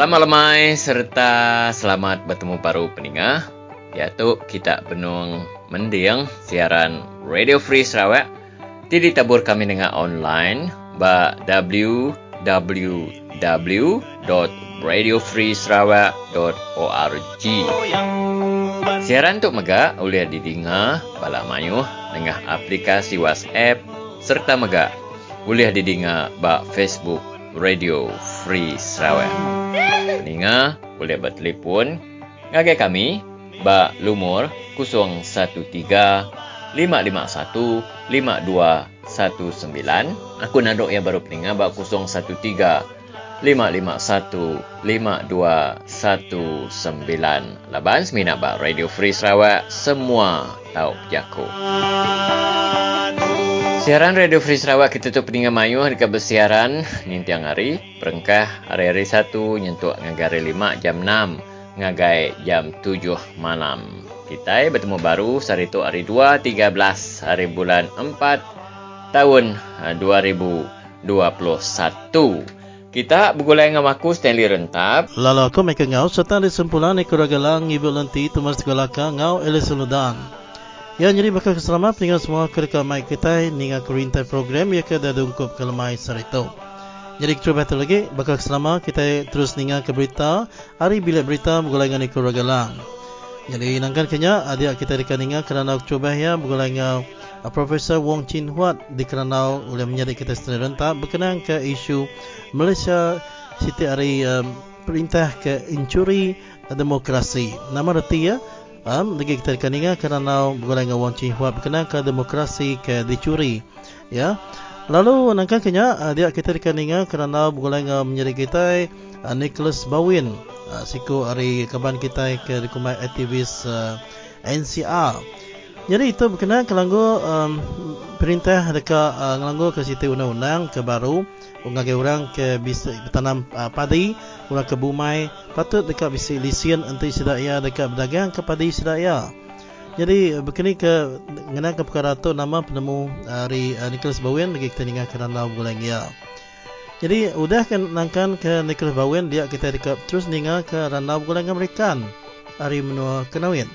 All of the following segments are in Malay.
Selamat lemai serta selamat bertemu baru peningah. Iaitu kita benung mendiang siaran Radio Free Sarawak. Jadi tabur kami dengan online ba www.radiofreesarawak.org. Siaran untuk mega boleh didengar bala mayuh dengan aplikasi WhatsApp serta mega boleh didengar ba Facebook Radio Free Sarawak. Ninga boleh bertelefon. Ngagai kami ba lumur 013 551 5219 aku nadok yang baru peninga ba 013 551 5219 Laban semina ba Radio Free Sarawak semua tahu jaku. Siaran Radio Free Sarawak kita tu peningan mayuh dekat bersiaran nintiang hari perengkah hari-hari satu nyentuk ngagari lima jam enam ngagai jam tujuh malam. Kita bertemu baru hari itu hari dua tiga belas hari bulan empat tahun ah, dua ribu dua puluh satu. Kita bergulai dengan aku Stanley Rentap. Lalu aku mereka ngau serta di sempulan ekor galang ibu lenti tumas sekolah ngau elisuludan. Ya jadi bakal keselamat dengan semua kerja mai kita ninga kerintai program ya ke dah dungkup ke lemai sarito. Jadi kita betul lagi bakal keselamat kita terus ninga ke berita hari bilik berita bergulai dengan ekor galang. Jadi nangkan kenya adik kita dekat ninga kerana cuba ya bergulai dengan Uh, Profesor Wong Chin Huat dikenal oleh menjadi kita sendiri rentak berkenaan ke isu Malaysia Siti hari um, perintah ke incuri demokrasi. Nama reti ya. Um, lagi kita akan ingat kerana bergulai dengan Wong Chin berkenaan ke demokrasi ke dicuri. Ya. Lalu nangkan kenya uh, dia kita akan ingat kerana bergulai dengan menjadi kita uh, Nicholas Bawin. Uh, siku hari kaban kita ke dikumai aktivis uh, NCR. Jadi itu berkenaan kelanggo um, perintah dekat uh, kelanggo ke situ undang-undang ke baru ngagai orang ke bisa bertanam uh, padi orang ke bumai patut dekat bisa lisian untuk sedaya dekat berdagang ke padi sedaya. Jadi berkenaan ke mengenai ke perkara tu nama penemu dari uh, Nicholas Bowen lagi kita dengar kerana bulan ya. Jadi udah kan nangkan ke Nicholas Bowen dia kita dekat terus dengar ke ranau bulan Amerikan hari menua kenawin.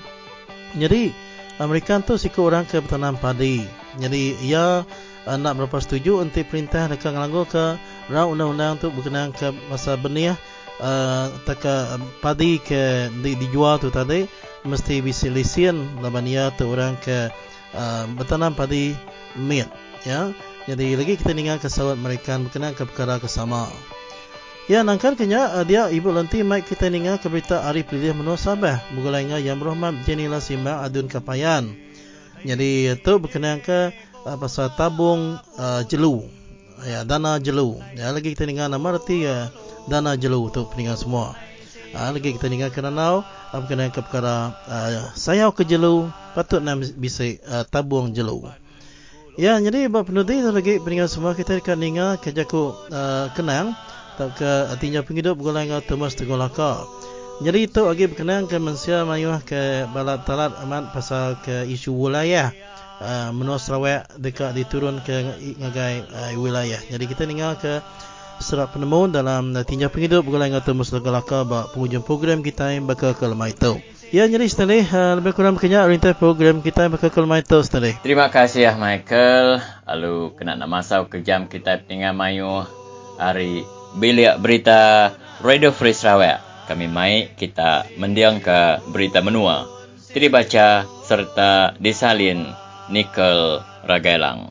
Jadi Amerika tu siku orang ke bertanam padi. Jadi ia uh, nak berapa setuju untuk perintah dekat ngelanggo ke rau undang-undang tu berkenaan ke masa benih uh, taka padi ke di, dijual tu tadi mesti bisa lisian laban ia tu orang ke uh, bertanam padi meat ya. Jadi lagi kita dengar kesawat mereka berkenaan ke perkara kesama. Ya nangkar kenya uh, dia ibu lanti mai kita ninga ke berita hari pilih menua Sabah mugulainya yang berhormat Jenila Simba Adun Kapayan. Jadi itu berkenaan ke uh, pasal tabung uh, jelu. Ya dana jelu. Ya lagi kita ninga nama arti ya dana jelu tu peningan semua. Uh, lagi kita ninga kerana uh, berkenaan ke perkara uh, sayau ke jelu patut nam bisa uh, tabung jelu. Ya jadi bab penuti lagi peningan semua kita akan ninga kejaku uh, kenang tak ke artinya penghidup dengan temas tegolaka. Jadi itu lagi berkenaan ke manusia mayuh ke balat talat amat pasal ke isu wilayah uh, menua Sarawak dekat diturun ke ngagai uh, wilayah. Jadi kita tinggal ke serat penemu dalam tinjau penghidup golongan dengan temas tegolaka bak penghujung program kita yang bakal ke lemah itu. Ya, jadi Stanley, uh, lebih kurang kenyak rintai program kita yang bakal ke lemah itu, Stanley. Terima kasih ya, Michael. Lalu, kena nak masuk ke jam kita tinggal mayuh hari bilik berita Radio Free Sarawak. Kami mai kita mendiang ke berita menua. Tidak baca serta disalin Nikel Ragailang.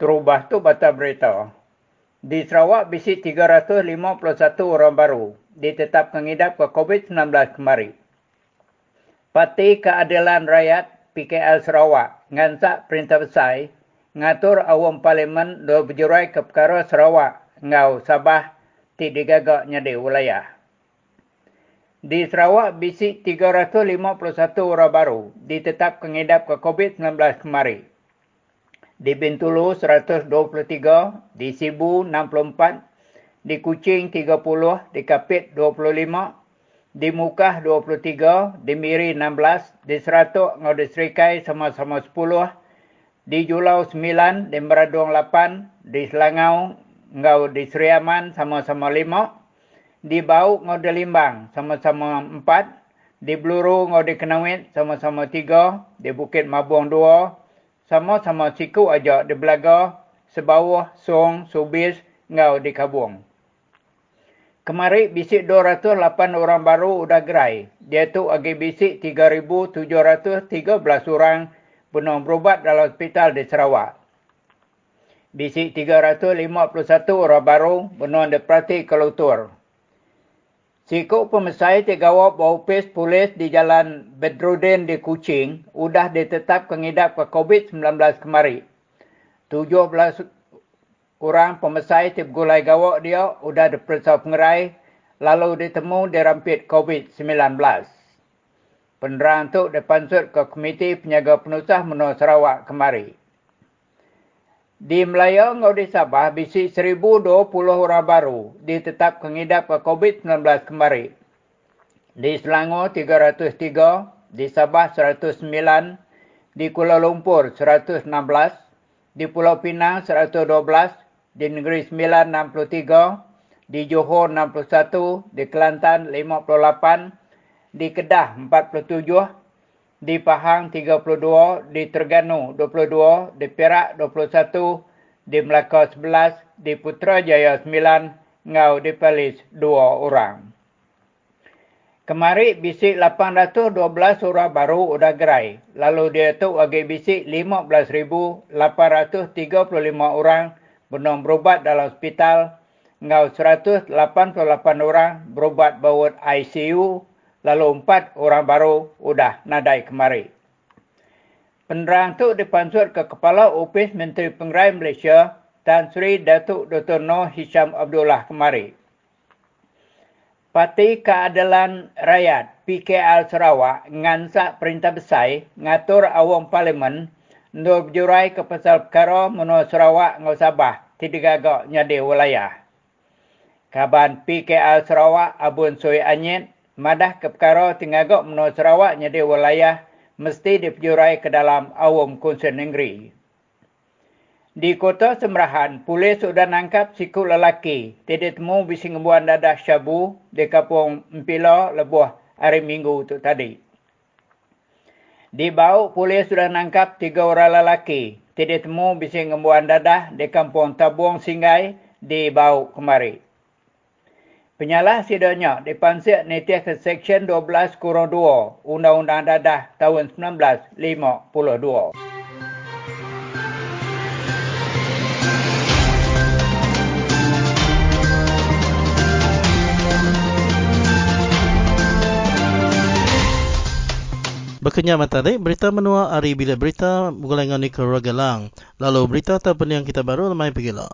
Terubah tu baca berita. Di Sarawak bisi 351 orang baru ditetapkan ngidap ke COVID-19 kemari. Parti Keadilan Rakyat PKL Sarawak ngansak perintah besar ngatur awam parlimen do berjurai ke perkara Sarawak ngau Sabah ti digagak nyadi wilayah. Di Sarawak bisi 351 orang baru ditetapkan ngidap ke COVID-19 kemari. Di Bintulu 123, di Sibu 64, di Kuching 30, di Kapit 25, di Mukah 23, di Miri 16, di Seratuk ngau di Serikai sama-sama 10, di Julau 9, di Meradung 8, di Selangau ngau di Seriaman sama-sama 5, di Bau ngau di Limbang sama-sama 4, di Bluru ngau di Kenawit sama-sama 3, di Bukit Mabung 2, sama-sama siku aja di Belaga, Sebawah, Song, Subis ngau di Kabung. Kemari bisik 208 orang baru udah gerai. Dia tu agi bisik 3,713 orang penuh berubat dalam hospital di Sarawak. Bisik 351 orang baru penuh depresi kelutur. Sikuk pemesai tegawab bau pes polis di jalan Bedrudin di Kuching udah ditetap kengidap ke COVID-19 kemari. 17 kurang pemesai tip gulai gawak dia sudah diperiksa pengerai lalu ditemu dirampit COVID-19. Penerang itu dipansut ke Komiti Penyaga Penusah Menua Sarawak kemari. Di Melaya, ngau di Sabah, bisi 1,020 orang baru ditetap kengidap ke COVID-19 kemari. Di Selangor, 303. Di Sabah, 109. Di Kuala Lumpur, 116. Di Pulau Pinang, 112 di Negeri Sembilan 63, di Johor 61, di Kelantan 58, di Kedah 47, di Pahang 32, di Terengganu 22, di Perak 21, di Melaka 11, di Putrajaya 9, ngau di Perlis 2 orang. Kemari bisik 812 orang baru udah gerai. Lalu dia tu bagi bisik 15,835 orang benar berubat dalam hospital, ngau 188 orang berubat bawah ICU, lalu 4 orang baru sudah nadai kemari. Penerang itu dipansut ke Kepala Ofis Menteri Pengerai Malaysia, Tan Sri Datuk Dr. Noh Hisham Abdullah kemari. Parti Keadilan Rakyat PKL Sarawak ngansak perintah besar ngatur awam parlimen untuk berjurai ke pasal perkara menua Sarawak ngau Sabah tidak agak nyadi wilayah. Kaban PKL Sarawak Abun Sui Anyit madah ke perkara tingagak menua Sarawak nyadi wilayah mesti diperjurai ke dalam awam konsen negeri. Di kota Semerahan, polis sudah nangkap siku lelaki tidak temu bising buan dadah syabu di kampung Mpila lebuh hari minggu itu tadi. Di bawah polis sudah nangkap tiga orang lelaki. Tidak temu bising ngembuan dadah di kampung Tabuang Singgai di bawah kemari. Penyalah sidanya dipansir netiah ke Seksyen 12 kurang 2 Undang-Undang Dadah tahun 1952. Berkenyam tadi berita menua hari bila berita mengulangan ni keragalang. Lalu berita tak yang kita baru lemai pergi lah.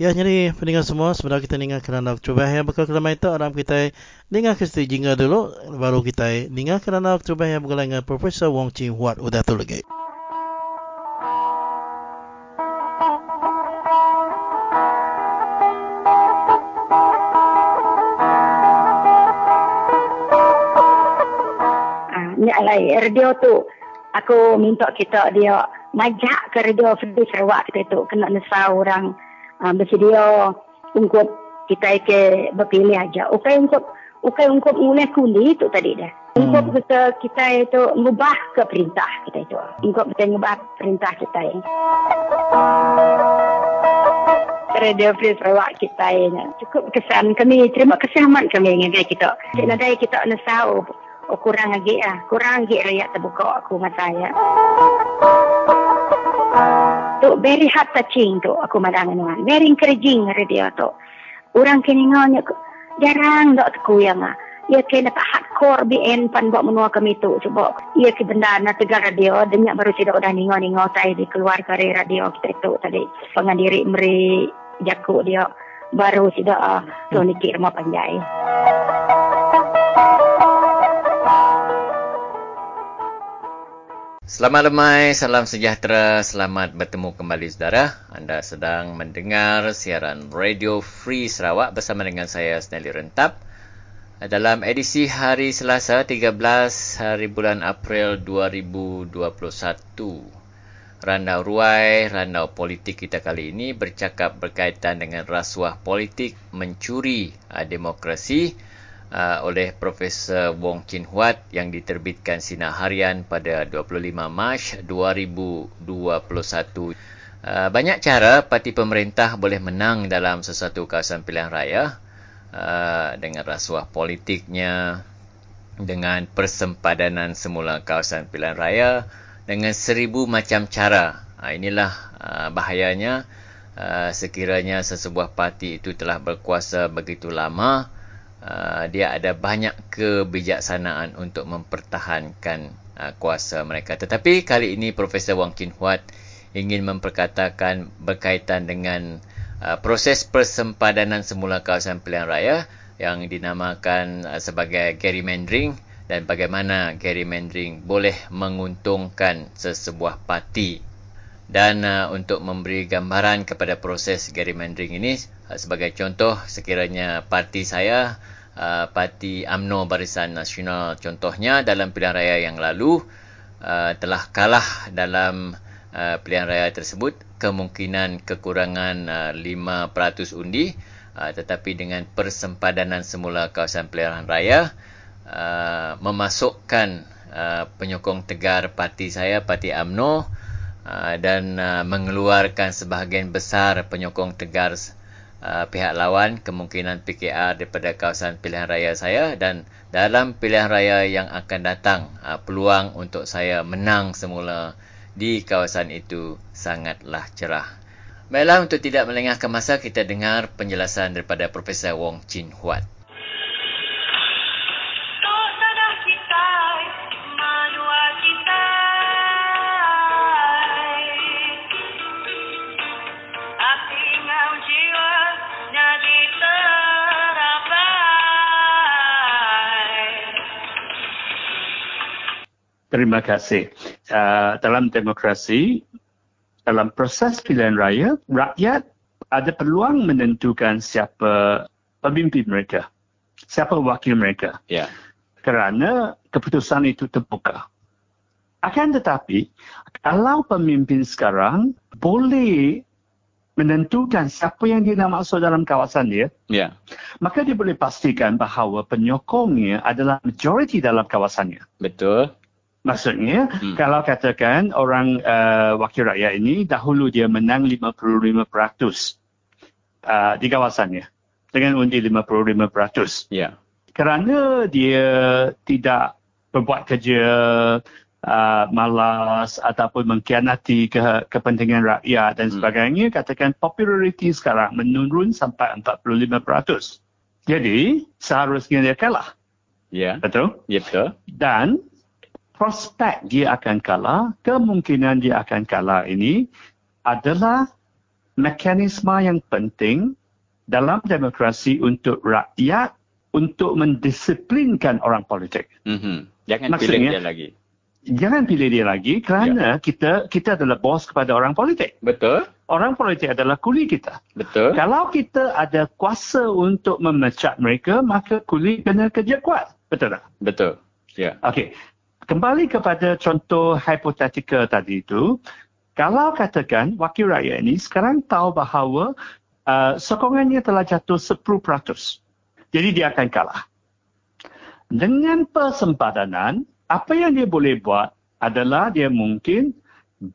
Ya jadi pendengar semua sebenarnya kita dengar kerana cuba. Yang bakal kelamai itu orang kita dengar kesti jingga dulu baru kita dengar kerana cuba yang mengulangan Profesor Wong Chin Huat. Udah tu lagi. ni alai radio tu. Aku minta kita dia majak ke radio Free Sarawak kita tu. Kena nesa orang uh, bersedia untuk kita ke berpilih aja. Ukai untuk ukai untuk mulai kundi itu tadi dah. Untuk hmm. kita kita itu mengubah ke perintah kita itu. Untuk kita mengubah perintah kita ini. Radio Free Sarawak kita ini. Cukup kesan kami. Terima kasih amat kami dengan kita. Cik Nadai kita nesau Oh kurang lagi ah, kurang lagi rakyat terbuka aku masa saya. Tu very heart touching tu aku madang dengan. Very encouraging radio tu. Orang kini ngonya jarang dok aku yang ah. Ia kena tak hardcore BN pan buat menua kami tu cuba. Ia ke benda na tegar radio denyak baru tidak udah ningo-ningo saya di keluar dari radio kita itu tadi. Pengandiri meri jakuk dia baru tidak uh, tu nikir rumah panjai. Selamat lemai, salam sejahtera, selamat bertemu kembali saudara. Anda sedang mendengar siaran Radio Free Sarawak bersama dengan saya Snelly Rentap. dalam edisi hari Selasa 13 hari bulan April 2021. Randau Ruai, randau politik kita kali ini bercakap berkaitan dengan rasuah politik mencuri uh, demokrasi uh, oleh Profesor Wong Chin Huat yang diterbitkan Sinar Harian pada 25 Mac 2021. Uh, banyak cara parti pemerintah boleh menang dalam sesuatu kawasan pilihan raya uh, dengan rasuah politiknya, dengan persempadanan semula kawasan pilihan raya, dengan seribu macam cara. Uh, inilah uh, bahayanya uh, sekiranya sesebuah parti itu telah berkuasa begitu lama, uh, dia ada banyak kebijaksanaan untuk mempertahankan uh, kuasa mereka. Tetapi kali ini Profesor Wang Kin Huat ingin memperkatakan berkaitan dengan uh, proses persempadanan semula kawasan pilihan raya yang dinamakan uh, sebagai gerrymandering dan bagaimana gerrymandering boleh menguntungkan sesebuah parti. Dan uh, untuk memberi gambaran kepada proses gerrymandering ini, uh, sebagai contoh sekiranya parti saya, uh, parti AMNO Barisan Nasional contohnya dalam pilihan raya yang lalu, uh, telah kalah dalam uh, pilihan raya tersebut kemungkinan kekurangan uh, 5% undi uh, tetapi dengan persempadanan semula kawasan pilihan raya uh, memasukkan uh, penyokong tegar parti saya parti AMNO dan uh, mengeluarkan sebahagian besar penyokong tegar uh, pihak lawan kemungkinan PKR daripada kawasan pilihan raya saya dan dalam pilihan raya yang akan datang peluang untuk saya menang semula di kawasan itu sangatlah cerah. Baiklah, untuk tidak melengahkan masa, kita dengar penjelasan daripada Profesor Wong Chin Huat. Terima kasih. Uh, dalam demokrasi, dalam proses pilihan raya, rakyat ada peluang menentukan siapa pemimpin mereka, siapa wakil mereka. Ya. Kerana keputusan itu terbuka. Akan tetapi, kalau pemimpin sekarang boleh menentukan siapa yang dia nak masuk dalam kawasan dia, ya. maka dia boleh pastikan bahawa penyokongnya adalah majoriti dalam kawasannya. Betul. Maksudnya, hmm. kalau katakan orang uh, wakil rakyat ini dahulu dia menang 55% uh, di kawasannya dengan undi 55%. Ya. Kerana dia tidak berbuat kerja uh, malas ataupun mengkhianati ke, kepentingan rakyat dan hmm. sebagainya, katakan populariti sekarang menurun sampai 45%. Jadi, seharusnya dia kalah. Ya. Betul? Ya, betul. Dan prospek dia akan kalah, kemungkinan dia akan kalah ini adalah mekanisme yang penting dalam demokrasi untuk rakyat untuk mendisiplinkan orang politik. Mm-hmm. Jangan Maksudnya, pilih dia lagi. Jangan pilih dia lagi kerana ya. kita kita adalah bos kepada orang politik. Betul. Orang politik adalah kuli kita. Betul. Kalau kita ada kuasa untuk memecat mereka, maka kuli kena kerja kuat. Betul tak? Betul. Ya. Okey kembali kepada contoh hipotetika tadi itu, kalau katakan wakil rakyat ini sekarang tahu bahawa uh, sokongannya telah jatuh 10%. Jadi dia akan kalah. Dengan persempadanan, apa yang dia boleh buat adalah dia mungkin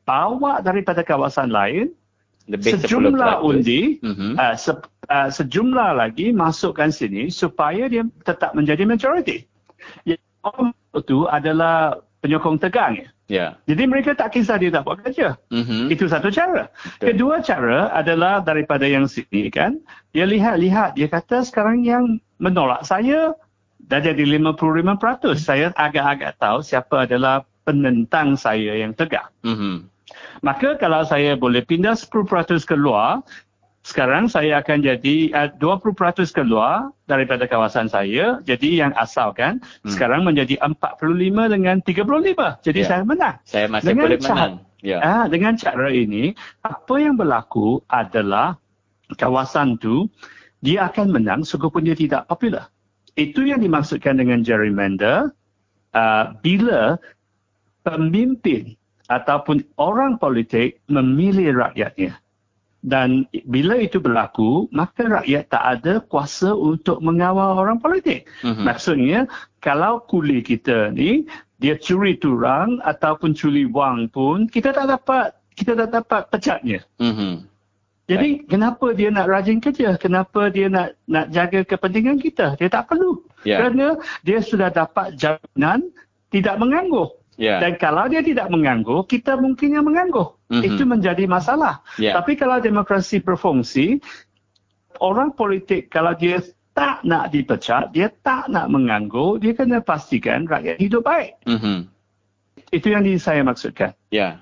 bawa daripada kawasan lain Lebih sejumlah 10%. undi, mm-hmm. uh, se, uh, sejumlah lagi masukkan sini supaya dia tetap menjadi majoriti. Yang itu adalah penyokong tegang. Ya. Jadi mereka tak kisah dia tak buat kerja. Mm-hmm. Itu satu cara. Betul. Kedua cara adalah daripada yang sini kan. Dia lihat-lihat. Dia kata sekarang yang menolak saya dah jadi 55%. Saya agak-agak tahu siapa adalah penentang saya yang tegak. Mm-hmm. Maka kalau saya boleh pindah 10% keluar, sekarang saya akan jadi uh, 20% keluar daripada kawasan saya. Jadi yang asal kan hmm. sekarang menjadi 45 dengan 35. Jadi ya. saya menang. Saya masih dengan boleh menang. Ya. Ah, dengan cara ini, apa yang berlaku adalah kawasan tu dia akan menang seskipun dia tidak popular. itu yang dimaksudkan dengan gerrymander uh, bila pemimpin ataupun orang politik memilih rakyatnya. Dan bila itu berlaku, maka rakyat tak ada kuasa untuk mengawal orang politik. Mm-hmm. Maksudnya, kalau kuli kita ni, dia curi turang ataupun curi wang pun, kita tak dapat kita tak dapat pecatnya. Mm-hmm. Jadi, right. kenapa dia nak rajin kerja? Kenapa dia nak nak jaga kepentingan kita? Dia tak perlu. Yeah. Kerana dia sudah dapat jaminan tidak menganggur. Yeah. Dan kalau dia tidak mengganggu, kita mungkin yang mengganggu. Mm-hmm. Itu menjadi masalah. Yeah. Tapi kalau demokrasi berfungsi, orang politik kalau dia tak nak dipecat, dia tak nak mengganggu, dia kena pastikan rakyat hidup baik. Mm-hmm. Itu yang saya maksudkan. Ya. Yeah.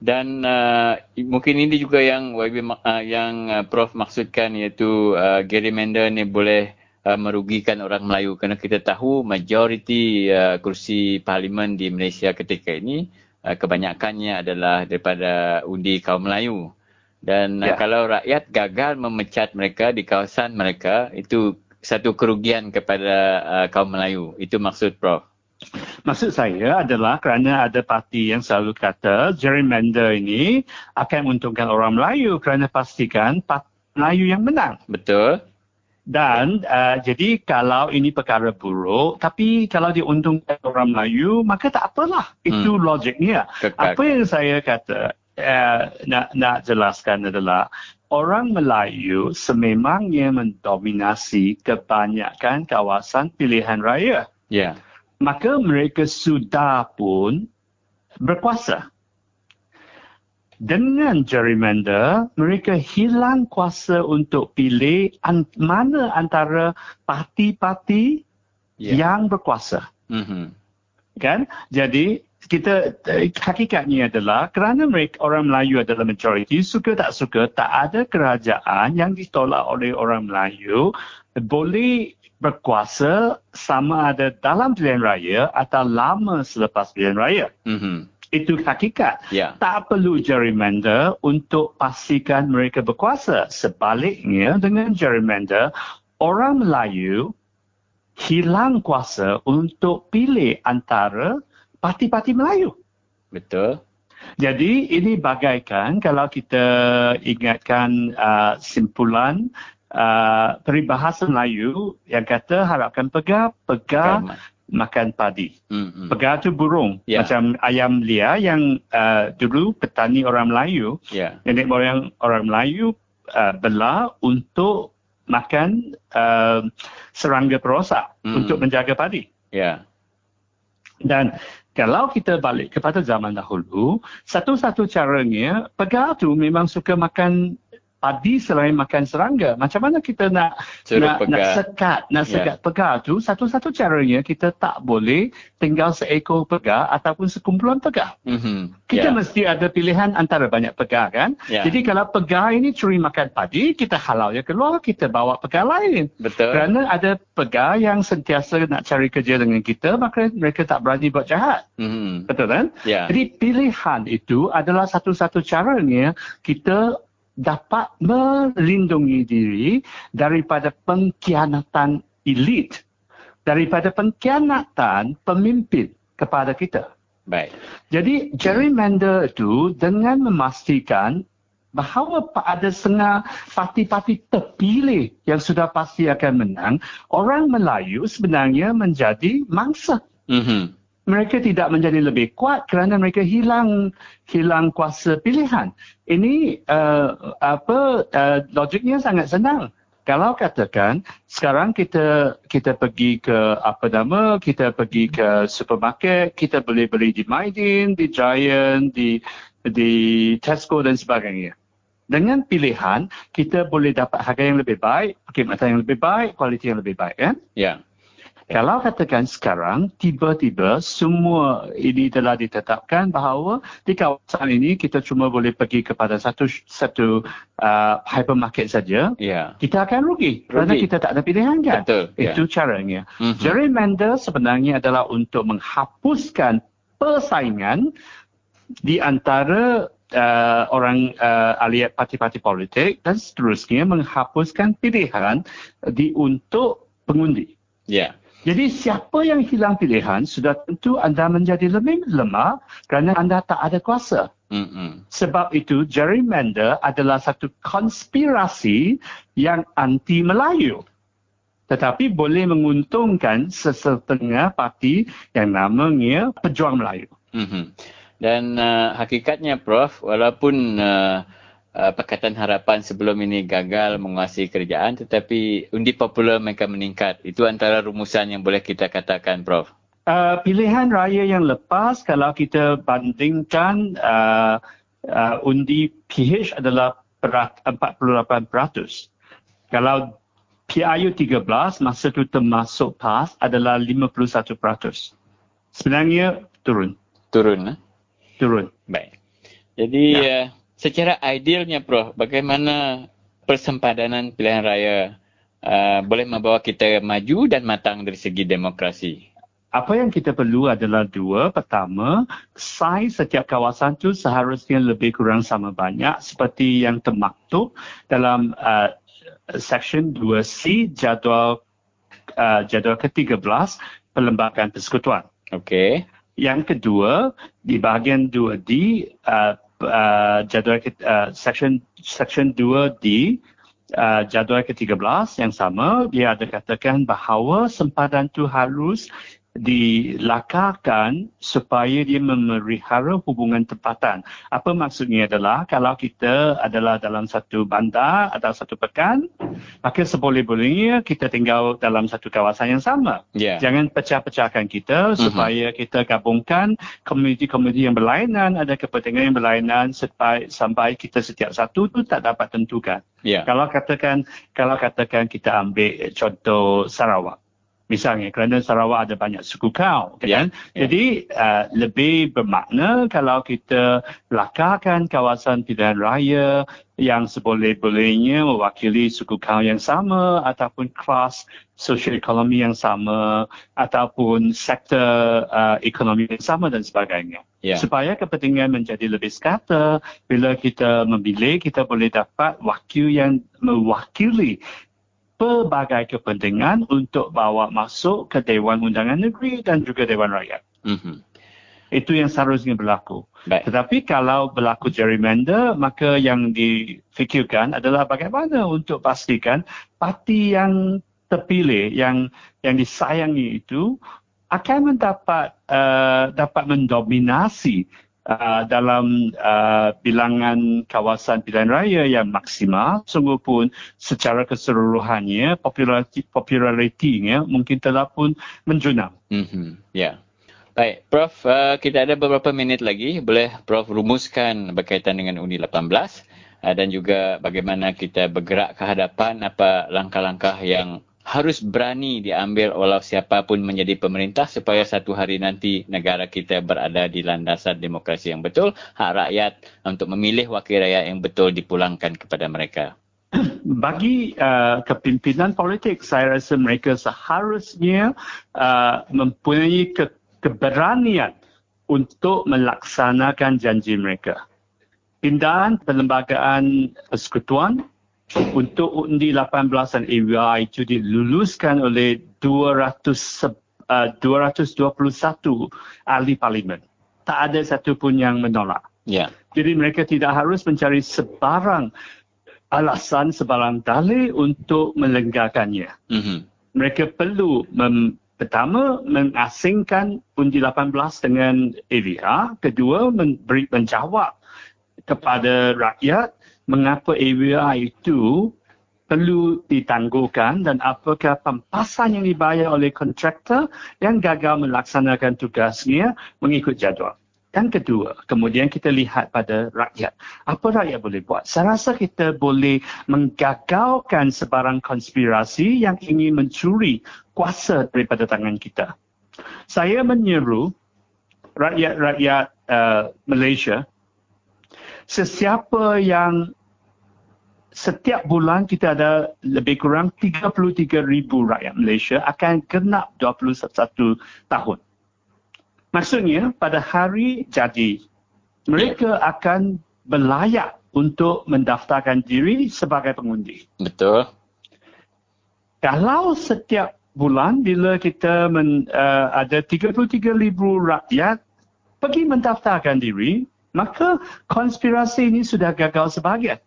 Dan uh, mungkin ini juga yang YB, uh, yang uh, Prof maksudkan iaitu uh, gerrymander ni boleh uh, merugikan orang Melayu kerana kita tahu majoriti uh, kursi parlimen di Malaysia ketika ini uh, kebanyakannya adalah daripada undi kaum Melayu dan uh, ya. uh, kalau rakyat gagal memecat mereka di kawasan mereka itu satu kerugian kepada uh, kaum Melayu itu maksud prof Maksud saya adalah kerana ada parti yang selalu kata gerrymander ini akan menguntungkan orang Melayu kerana pastikan parti Melayu yang menang. Betul. Dan uh, jadi kalau ini perkara buruk, tapi kalau diuntungkan orang Melayu, maka tak apalah. Itu hmm. logiknya. Kekak. Apa yang saya kata, uh, nak, nak jelaskan adalah, orang Melayu sememangnya mendominasi kebanyakan kawasan pilihan raya. Yeah. Maka mereka sudah pun berkuasa dengan gerrymander, mereka hilang kuasa untuk pilih an- mana antara parti-parti yeah. yang berkuasa. Mm-hmm. Kan? Jadi, kita eh, hakikatnya adalah kerana mereka orang Melayu adalah majoriti, suka tak suka, tak ada kerajaan yang ditolak oleh orang Melayu boleh berkuasa sama ada dalam pilihan raya atau lama selepas pilihan raya. Mm-hmm itu hakikat. Yeah. Tak perlu gerrymander untuk pastikan mereka berkuasa. Sebaliknya dengan gerrymander, orang Melayu hilang kuasa untuk pilih antara parti-parti Melayu. Betul. Jadi ini bagaikan kalau kita ingatkan uh, simpulan uh, peribahasa Melayu yang kata harapkan pegar, pegar, makan padi. Mm-hmm. Pegar tu burung. Yeah. Macam ayam liar yang uh, dulu petani orang Melayu, yeah. nenek moyang orang Melayu uh, bela untuk makan uh, serangga perosak mm-hmm. untuk menjaga padi. Yeah. Dan kalau kita balik kepada zaman dahulu, satu-satu caranya, pegar tu memang suka makan padi selain makan serangga. Macam mana kita nak nak, nak sekat, nak yeah. sekat pegar tu, satu-satu caranya kita tak boleh tinggal seekor pegar ataupun sekumpulan pegar. Mm-hmm. Kita yeah. mesti ada pilihan antara banyak pegar kan. Yeah. Jadi kalau pegar ini curi makan padi, kita halau dia keluar, kita bawa pegar lain. Betul. Kerana ada pegar yang sentiasa nak cari kerja dengan kita, maka mereka tak berani buat jahat. Mm-hmm. Betul kan? Yeah. Jadi pilihan itu adalah satu-satu caranya kita dapat melindungi diri daripada pengkhianatan elit, daripada pengkhianatan pemimpin kepada kita. Baik. Jadi gerrymander itu dengan memastikan bahawa ada setengah parti-parti terpilih yang sudah pasti akan menang, orang Melayu sebenarnya menjadi mangsa. Mm-hmm mereka tidak menjadi lebih kuat kerana mereka hilang hilang kuasa pilihan. Ini uh, apa uh, logiknya sangat senang. Kalau katakan sekarang kita kita pergi ke apa nama kita pergi ke supermarket kita boleh beli di Maidin, di Giant, di di Tesco dan sebagainya. Dengan pilihan kita boleh dapat harga yang lebih baik, perkhidmatan yang lebih baik, kualiti yang lebih baik kan? Ya. Yeah. Kalau katakan sekarang, tiba-tiba semua ini telah ditetapkan bahawa di kawasan ini kita cuma boleh pergi kepada satu satu uh, hypermarket saja, yeah. kita akan rugi, rugi kerana kita tak ada pilihan kan? Betul. Itu yeah. caranya. Mm-hmm. Gerrymander sebenarnya adalah untuk menghapuskan persaingan di antara uh, orang uh, ahli parti-parti politik dan seterusnya menghapuskan pilihan di untuk pengundi. Ya. Jadi siapa yang hilang pilihan sudah tentu anda menjadi lebih lemah kerana anda tak ada kuasa. Mm-mm. Sebab itu gerrymander adalah satu konspirasi yang anti Melayu. Tetapi boleh menguntungkan sesetengah parti yang namanya Pejuang Melayu. Mhm. Dan uh, hakikatnya Prof, walaupun uh, uh, Pakatan Harapan sebelum ini gagal menguasai kerajaan tetapi undi popular mereka meningkat. Itu antara rumusan yang boleh kita katakan Prof. Uh, pilihan raya yang lepas kalau kita bandingkan uh, uh, undi PH adalah perat, 48%. Kalau PIU 13 masa itu termasuk PAS adalah 51%. Sebenarnya turun. Turun. Eh? Turun. Baik. Jadi ya. uh, secara idealnya Prof, bagaimana persempadanan pilihan raya uh, boleh membawa kita maju dan matang dari segi demokrasi? Apa yang kita perlu adalah dua. Pertama, saiz setiap kawasan itu seharusnya lebih kurang sama banyak seperti yang termaktub dalam uh, Section 2C jadual uh, jadual ke-13 Perlembagaan Persekutuan. Okey. Yang kedua, di bahagian 2D uh, uh, jadual uh, section section 2D uh, jadual ke-13 yang sama dia ada katakan bahawa sempadan itu harus dilakarkan supaya dia memelihara hubungan tempatan. Apa maksudnya adalah kalau kita adalah dalam satu bandar atau satu pekan, maka seboleh-bolehnya kita tinggal dalam satu kawasan yang sama. Yeah. Jangan pecah-pecahkan kita Mhm. supaya kita gabungkan komuniti-komuniti yang berlainan, ada kepentingan yang berlainan sampai, sampai kita setiap satu tu tak dapat tentukan. Ya. Kalau katakan kalau katakan kita ambil contoh Sarawak. Misalnya kerana Sarawak ada banyak suku kau kan. ya. Jadi uh, lebih bermakna kalau kita lakarkan kawasan pilihan raya yang seboleh-bolehnya mewakili suku kau yang sama ataupun kelas sosioekonomi yang sama ataupun sektor uh, ekonomi yang sama dan sebagainya. Ya. Supaya kepentingan menjadi lebih sekata, bila kita memilih, kita boleh dapat wakil yang mewakili pelbagai kepentingan untuk bawa masuk ke Dewan Undangan Negeri dan juga Dewan Rakyat. Mhm. Itu yang seharusnya berlaku. Baik. Tetapi kalau berlaku gerrymander, maka yang difikirkan adalah bagaimana untuk pastikan parti yang terpilih, yang yang disayangi itu akan mendapat uh, dapat mendominasi uh, dalam uh, bilangan kawasan pilihan raya yang maksimal, sungguh pun secara keseluruhannya populariti popularitinya mungkin telah pun menjunam. Mhm. Ya. Baik, Prof, uh, kita ada beberapa minit lagi. Boleh Prof rumuskan berkaitan dengan Undi 18 uh, dan juga bagaimana kita bergerak ke hadapan apa langkah-langkah yang harus berani diambil oleh siapapun menjadi pemerintah supaya satu hari nanti negara kita berada di landasan demokrasi yang betul, hak rakyat untuk memilih wakil rakyat yang betul dipulangkan kepada mereka. bagi uh, kepimpinan politik saya rasa mereka seharusnya uh, mempunyai ke- keberanian untuk melaksanakan janji mereka. Pindahan perlembagaan persekutuan untuk undi 18 dan AWI itu diluluskan oleh 200 se- uh, 221 ahli parlimen. Tak ada satu pun yang menolak. Ya. Jadi mereka tidak harus mencari sebarang alasan, sebarang dalih untuk melenggarkannya. Mhm. Mereka perlu mem, pertama mengasingkan undi 18 dengan AVR, kedua memberi menjawab kepada rakyat mengapa AVR itu perlu ditangguhkan dan apakah pampasan yang dibayar oleh kontraktor yang gagal melaksanakan tugasnya mengikut jadual. Yang kedua, kemudian kita lihat pada rakyat. Apa rakyat boleh buat? Saya rasa kita boleh menggagalkan sebarang konspirasi yang ingin mencuri kuasa daripada tangan kita. Saya menyeru rakyat-rakyat uh, Malaysia, sesiapa yang setiap bulan kita ada lebih kurang 33 ribu rakyat Malaysia akan genap 21 tahun. Maksudnya pada hari jadi mereka akan berlayak untuk mendaftarkan diri sebagai pengundi. Betul. Kalau setiap bulan bila kita men, uh, ada 33,000 rakyat pergi mendaftarkan diri, maka konspirasi ini sudah gagal sebahagian.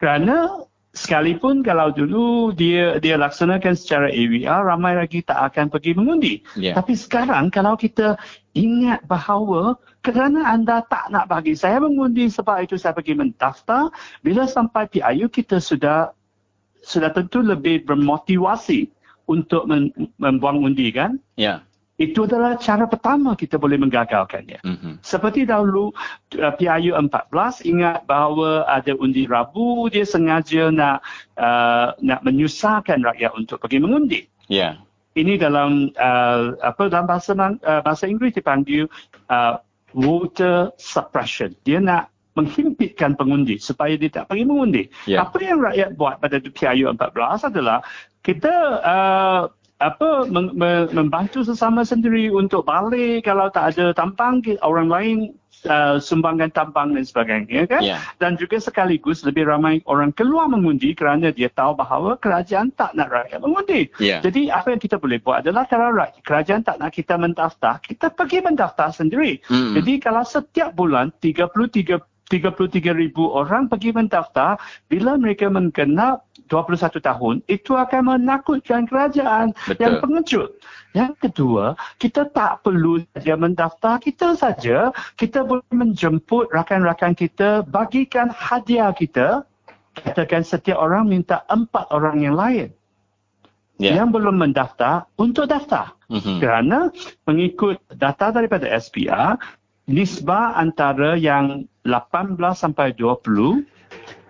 Kerana sekalipun kalau dulu dia dia laksanakan secara AVR ramai lagi tak akan pergi mengundi yeah. tapi sekarang kalau kita ingat bahawa kerana anda tak nak bagi saya mengundi sebab itu saya pergi mendaftar bila sampai PIU kita sudah sudah tentu lebih bermotivasi untuk membuang undi kan ya yeah. Itu adalah cara pertama kita boleh menggagalkannya. Mm-hmm. Seperti dahulu uh, PIU 14 ingat bahawa ada undi Rabu dia sengaja nak uh, nak menyusahkan rakyat untuk pergi mengundi. Ya. Yeah. Ini dalam uh, apa dalam bahasa uh, bahasa Inggeris dipanggil uh, voter suppression. Dia nak menghimpitkan pengundi supaya dia tak pergi mengundi. Yeah. Apa yang rakyat buat pada PIU 14 adalah kita uh, apa membantu sesama sendiri untuk balik kalau tak ada tampang orang lain uh, sumbangkan tampang dan sebagainya kan yeah. dan juga sekaligus lebih ramai orang keluar mengundi kerana dia tahu bahawa kerajaan tak nak rakyat mengundi yeah. jadi apa yang kita boleh buat adalah kalau kerajaan tak nak kita mendaftar kita pergi mendaftar sendiri mm. jadi kalau setiap bulan 33 33 ribu orang pergi mendaftar bila mereka menggenap 21 tahun itu akan menakutkan kerajaan Betul. yang pengecut. Yang kedua, kita tak perlu saja mendaftar kita saja, kita boleh menjemput rakan-rakan kita, bagikan hadiah kita. Katakan setiap orang minta empat orang yang lain. Yeah. Yang belum mendaftar untuk daftar. Mm-hmm. Kerana mengikut data daripada SPR, nisbah antara yang 18 sampai 20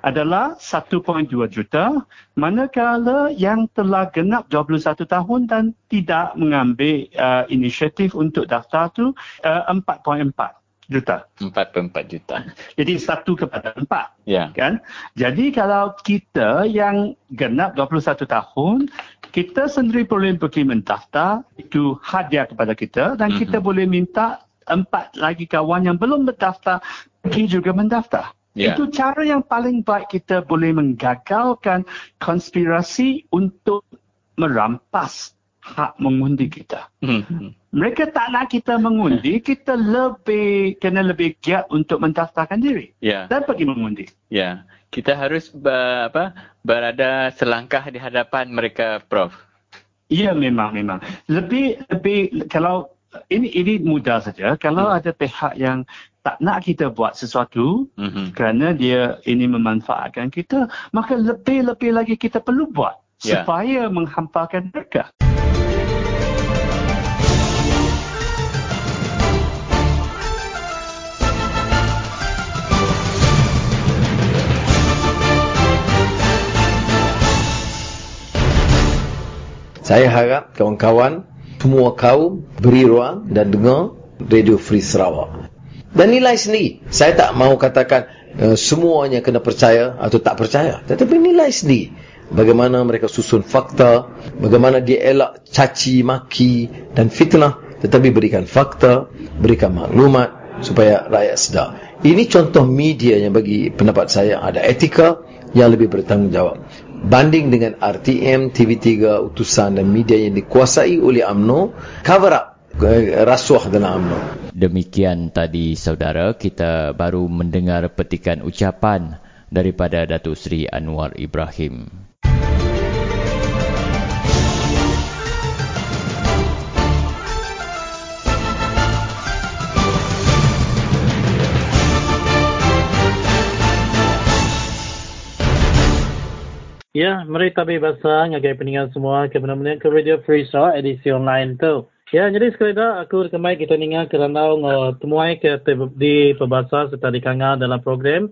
adalah 1.2 juta manakala yang telah genap 21 tahun dan tidak mengambil uh, inisiatif untuk daftar tu uh, 4.4 juta. 4.4 juta. Jadi satu kepada empat. Ya. Kan? Jadi kalau kita yang genap 21 tahun, kita sendiri boleh pergi mendaftar, itu hadiah kepada kita dan mm-hmm. kita boleh minta empat lagi kawan yang belum mendaftar pergi juga mendaftar. Yeah. Itu cara yang paling baik kita boleh menggagalkan konspirasi untuk merampas hak mengundi kita. Mm-hmm. Mereka tak nak kita mengundi, kita lebih kena lebih giat untuk mendaftarkan diri yeah. dan pergi mengundi. Ya, yeah. kita harus ber, apa berada selangkah di hadapan mereka, Prof. Ya, memang memang. Lebih lebih kalau ini ini mudah saja. Kalau hmm. ada pihak yang tak nak kita buat sesuatu mm-hmm. kerana dia ini memanfaatkan kita, maka lebih-lebih lagi kita perlu buat yeah. supaya menghampakan mereka. Saya harap kawan-kawan semua kaum beri ruang dan dengar Radio Free Sarawak dan nilai sendiri. Saya tak mau katakan uh, semuanya kena percaya atau tak percaya. Tetapi nilai sendiri. Bagaimana mereka susun fakta, bagaimana dia elak caci, maki dan fitnah. Tetapi berikan fakta, berikan maklumat supaya rakyat sedar. Ini contoh media yang bagi pendapat saya ada etika yang lebih bertanggungjawab. Banding dengan RTM, TV3, utusan dan media yang dikuasai oleh AMNO, cover up rasuah dalam UMNO. Demikian tadi saudara kita baru mendengar petikan ucapan daripada Datuk Seri Anwar Ibrahim. Ya, mari tabi bahasa ngagai peningan semua ke benar-benar ke Radio Free Sarawak edisi online tu. Ya, jadi sekali dah aku rekam kita ninga kerana uh, temuai ke di perbahasa serta di kanga dalam program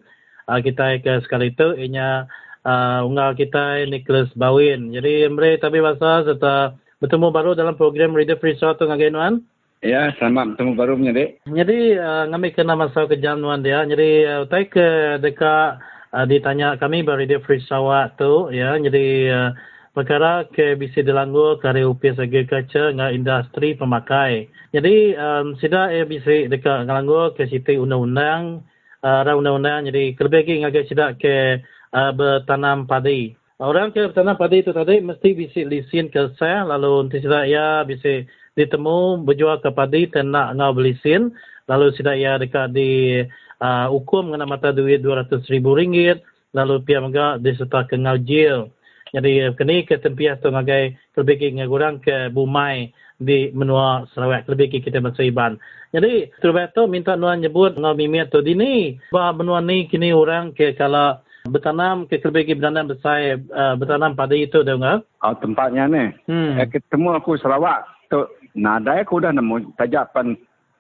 uh, kita ke sekali itu inya uh, kita Nicholas Bawin. Jadi mari tapi bahasa serta bertemu baru dalam program Radio Free Show tu ngagai nuan. Ya, selamat bertemu baru punya dek. Jadi uh, ngambil kena masa ke jam nuan dia. Jadi uh, utai ke dekat uh, ditanya kami bari Radio Free Show tu ya. Jadi uh, perkara ke bisi dilanggu kare upis kaca nga industri pemakai. Jadi um, sida e bisi dekat ngalanggu ke siti undang-undang uh, undang-undang jadi kelebih lagi ngagai sida ke uh, bertanam padi. Orang ke tanah padi itu tadi mesti bisa lisin ke saya lalu nanti sudah ya bisa ditemu berjual ke padi dan nak ngau belisin lalu sudah ya dekat di uh, hukum kena mata duit 200 ribu ringgit lalu pihak mereka ke ngau jail. Jadi kini ke tempiah tu ngagai kelebih ngagurang ke bumai di menua Sarawak lebih kita bersaiban. Jadi terbaik tu minta nuan nyebut ngau mimit tu dini. Bah menua ni kini orang ke kalau bertanam ke kelebih bertanam besar uh, bertanam padi itu dengar. Oh, tempatnya ni. Hmm. Eh, ketemu aku Sarawak tu nadai aku dah nemu tajapan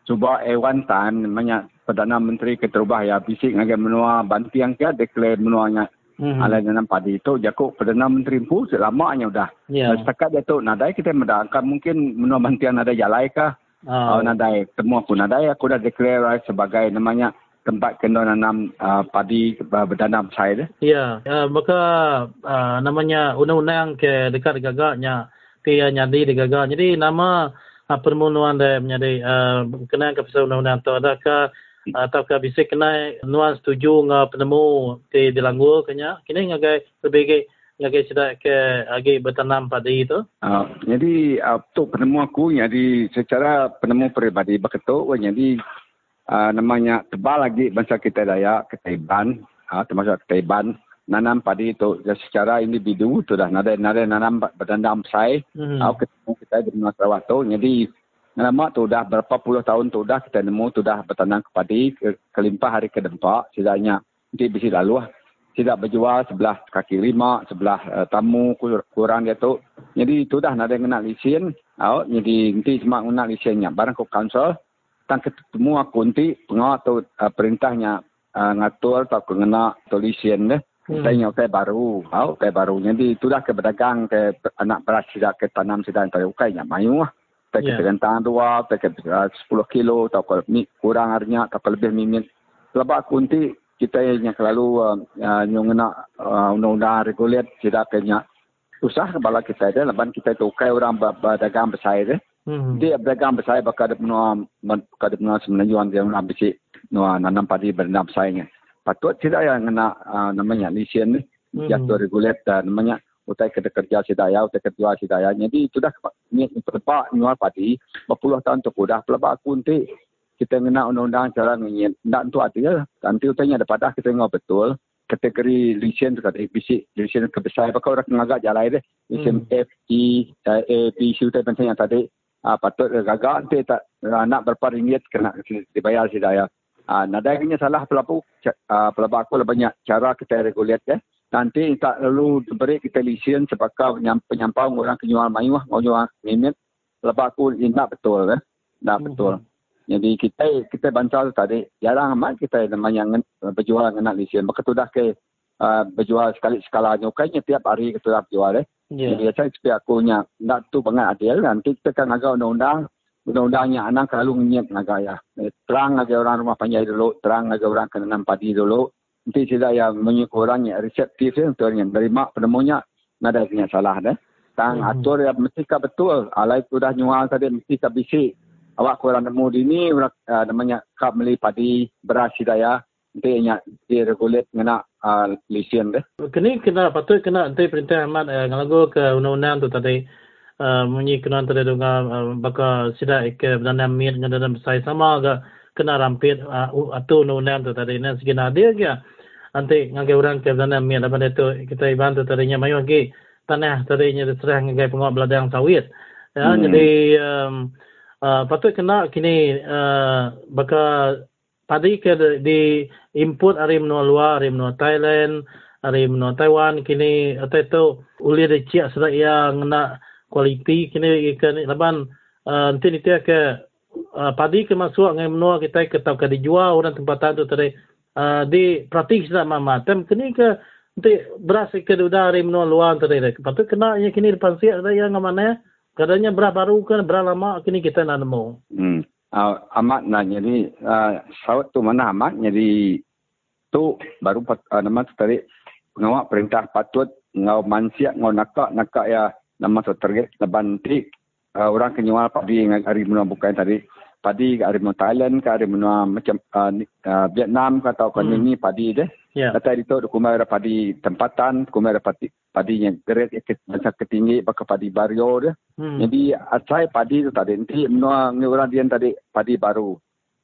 cuba ewan tan banyak Perdana Menteri Keterubah ya bisik ngagai menua banti yang kia declare menuanya Mm-hmm. Nanam padi itu jakuk Perdana Menteri pun selamanya sudah. Yeah. Setakat dia tu nadai kita mendangkan mungkin menua bantian ada jalai kah? Oh. oh nadai temu aku nadai aku dah declare sebagai namanya tempat kena nanam uh, padi uh, bertanam saya deh. Ya, uh, maka uh, namanya undang-undang ke dekat gagaknya ke nyadi di gagak. Jadi nama uh, permohonan dia menjadi uh, kena ke pasal undang-undang tu adakah ataukah bisa kena nuan setuju ngah penemu di di langgur kenya kini ngagai lebih ngagai sudah ke agi bertanam padi itu. Uh, jadi uh, untuk penemu aku jadi secara penemu peribadi beketuk jadi uh, namanya tebal lagi bangsa kita daya ketaiban uh, termasuk ketaiban nanam padi itu. Ya, secara individu tu dah nada nada nanam bertanam sai mm -hmm. uh, ketemu kita di Sarawak tu. Jadi Lama tu dah berapa puluh tahun tu dah kita nemu tu dah bertanam ke padi ke, kelimpah hari ke dempak setidaknya nanti bisa lalu lah. Tidak berjual sebelah kaki lima, sebelah uh, tamu kurang dia tu. Jadi tu dah nak kena lisin. Oh, jadi nanti cuma kena lisinnya. Barang ke kansel, tan ketemu aku nanti pengawal tu uh, perintahnya uh, ngatur atau kena tu lisin deh. Hmm. Saya nyok baru, oh, kayak baru. Jadi tu dah ke berdagang ke anak beras tidak ke tanam tidak tahu kayaknya mayu lah paket yeah. rentang dua, paket uh, 10 kilo atau kalau kurang harinya atau lebih mimin. Sebab kunti kita yang selalu uh, uh, nak uh, undang-undang regulat tidak kena usah kepala kita ada lepas kita itu kai orang berdagang besar itu. Hmm. Dia berdagang besar bakal ada bakal ada menua sebenarnya yang dia nak bisi menua nanam padi berendam besarnya. Patut tidak yang kena uh, namanya lisen ni hmm. jatuh regulat dan namanya utai kena kerja sedaya, utai kerja sedaya. Jadi itu dah ni pelebak nyual padi, berpuluh tahun tu dah pelebak aku nanti kita kena undang-undang cara ngin. Tak tu ada. Nanti utainya ada padah kita ngau betul. Kategori lisen tu kata ABC, lisen kebesar. Bakal orang ngagak jalan dia. Lisen hmm. F, E, A, B, C, utai penting yang tadi. Ah, patut gagak nanti tak nak berapa ringgit kena dibayar sedaya. Ah, nadainya salah pelapu, ah, aku lebih banyak cara kita regulate ya nanti tak lalu beri kita lisen sebagai penyampau orang kenyual mayu mau jual minit lepas aku ingat betul eh? Dah hmm. betul. Jadi kita kita bantal tadi. Jarang amat kita namanya berjual dengan lisen maka tu dah ke uh, berjual sekali skalanya kayaknya tiap hari kita dah berjual eh? Yeah. jadi saya sepi aku nya nak tu banget adil nanti kita kan agak undang-undang. Undang-undangnya anak kalau ngiat agak ya. Terang agak orang rumah panjang dulu terang agak orang kena padi dulu tidak yang menyekurangnya reseptif ya, untuk yang terima penemunya ada punya salah deh. Tang hmm. atur ya mesti ka betul. Alai sudah nyual tadi mesti ka bisi. Awak kurang nemu di ni uh, namanya kap meli padi beras hidayah. Nanti nya diregulat ngena uh, lisen deh. Kini kena patut kena nanti perintah amat uh, ngalago ke undang-undang tu tadi. Uh, Munyi kena tadi dengan uh, baka sida ke berdana mir dengan dalam saya sama ke kena rampit uh, atu undang-undang tu tadi. Ini segini dia ke nanti ngagai orang ke sana mi ada pada tu kita bantu tadinya mayu lagi tanah tadinya diserah ngagai penguat beladang sawit ya hmm. jadi um, uh, patut kena kini uh, bakal padi ke di input dari menua luar dari menua Thailand dari menua Taiwan kini atau itu uli ada cia sudah yang nak kualiti kini ikan laban uh, nanti nanti ke uh, padi ke masuk ngai menua kita ke tahu ke dijual orang tempatan tu tadi di praktik sudah mama tem kini ke nanti beras ke dari menua luar tadi dek patut kena yang kini depan siap ada yang mana katanya berapa baru kan berapa lama kini kita nak nemu. Hmm. Uh, amat nak jadi uh, sawat tu mana amat jadi tu baru uh, nama tu tadi pengawak perintah patut ngau mansiak ngau nakak nakak ya nama tu target ti uh, orang kenyual padi dengan hari menua bukan tadi padi ke hari Thailand ke hari menua macam uh, uh, Vietnam ke atau hmm. ini padi deh. Ya. Kata itu kumai ada padi tempatan, kumai ada padi padi yang geret macam ketinggi pakai padi bario deh. Hmm. Jadi asai padi itu tadi nanti menua orang dia tadi padi baru.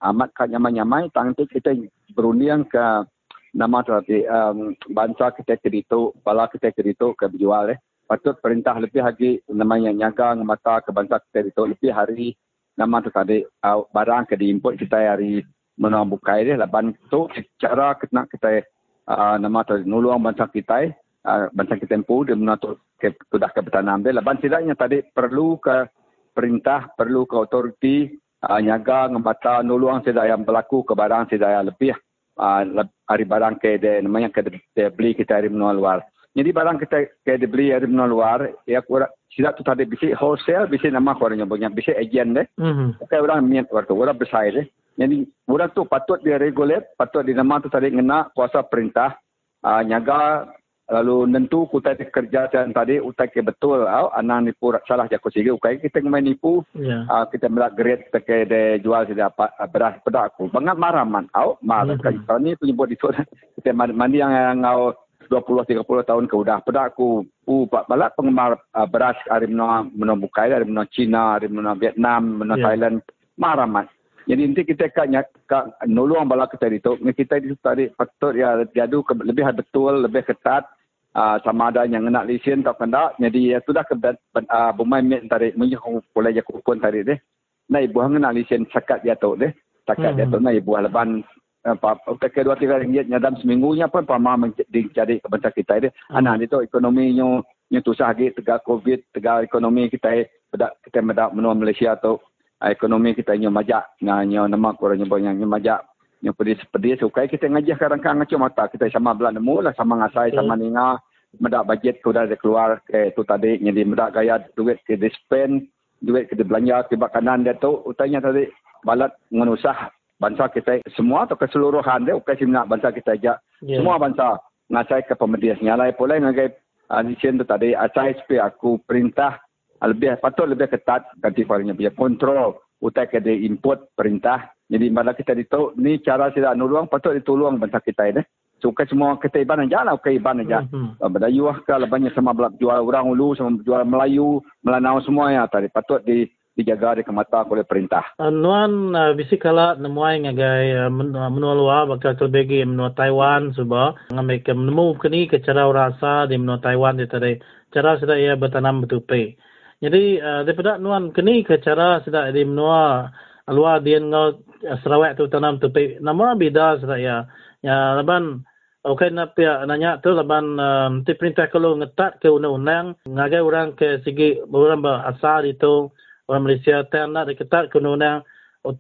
Amat kan nyamai-nyamai tangti kita berunding ke nama tadi um, bangsa kita kedito, bala kita kedito ke berjual eh. Patut perintah lebih lagi namanya nyaga mata ke bangsa kita itu lebih hari nama tu tadi uh, barang ke diimport kita hari menua bukai dia laban tu cara kita kita uh, nama tu nuluang bangsa kita uh, bangsa kita empu dia menua tu ke sudah ke bertanam dia. Laban tidaknya tadi perlu ke perintah perlu ke autoriti uh, nyaga ngemata nuluang tidak yang berlaku ke barang tidak yang lebih uh, hari barang ke dia namanya ke dia beli kita hari menua luar jadi barang kita dia beli hari menua luar ya kurang sila tu tadi bisi wholesale bisi nama ko orang punya bisi agent deh mm-hmm. okay, orang miat waktu orang besar deh jadi orang tu patut dia regulate patut di nama tu tadi ngena kuasa perintah uh, nyaga lalu nentu kita kerja dan tadi utai ke betul au anak nipu salah jago sigi ukai kita main nipu yeah. uh, kita melak grade kita ke de jual tidak apa uh, beras pedak aku banget marah man au marah mm-hmm. kan ni penyebut itu kita mandi yang ngau 20 30 tahun ke sudah pada aku u balak penggemar uh, beras dari menua menua bukai dari menua China dari menua Vietnam menua yeah. Thailand marah mas. Jadi nanti kita kan ka nolong balak kita itu kita itu tadi patut ya jadu ke, lebih betul lebih ketat uh, sama ada yang nak lesen tak kena jadi ya sudah ke uh, bumai met tadi menyuruh boleh je kupon tadi deh. Nai buah nak lesen sekat dia tu deh. Sekat hmm. dia tu nai buah leban pakai dua tiga ringgit nyadam seminggunya pun pama mencari kebentar kita ini. Hmm. Anak itu ekonomi yang yang susah lagi tegak covid tegak ekonomi kita bedak kita medak menua Malaysia tu. Ekonomi kita yang majak nganya nama kurang yang banyak yang majak yang pedis pedis. Suka kita ngaji sekarang kan ngacau mata kita sama belah nemu lah sama ngasai sama ninga. Medak bajet tu dah keluar ke tu tadi jadi medak gaya duit ke dispen duit ke belanja ke kanan dia tu utanya tadi balat menusah bangsa kita semua atau keseluruhan dia bukan sih nak bangsa kita aja yeah. semua bangsa ngasai ke pemedias nyalai pula ngagai alisen tu tadi asai supaya aku perintah lebih patut lebih ketat ganti palingnya biar kontrol utai ke input perintah. Jadi mana kita ditu ni cara sila nulung patut ditolong bangsa kita ini. Suka semua kita iban aja lah okay iban aja. Mm-hmm. berdayuh ke lebihnya sama jual orang ulu sama jual Melayu Melanau semua ya tadi patut di dijaga di kemata oleh perintah. Uh, nuan uh, bisi kala nemuai ngagai uh, menua luar bakal kelbegi menua Taiwan suba ngambil ke menemu kini ke cara rasa di menua Taiwan di tadi cara sudah ia bertanam betupe. Jadi uh, daripada nuan kini ke cara sudah di menua luar dia ngau Sarawak tu tanam tupe. Namun beda sudah ya. Ya laban Okay, nak nanya tu laban um, perintah kalau ngetat ke undang-undang ngagai orang ke segi orang berasal itu orang Malaysia tak nak diketat ke undang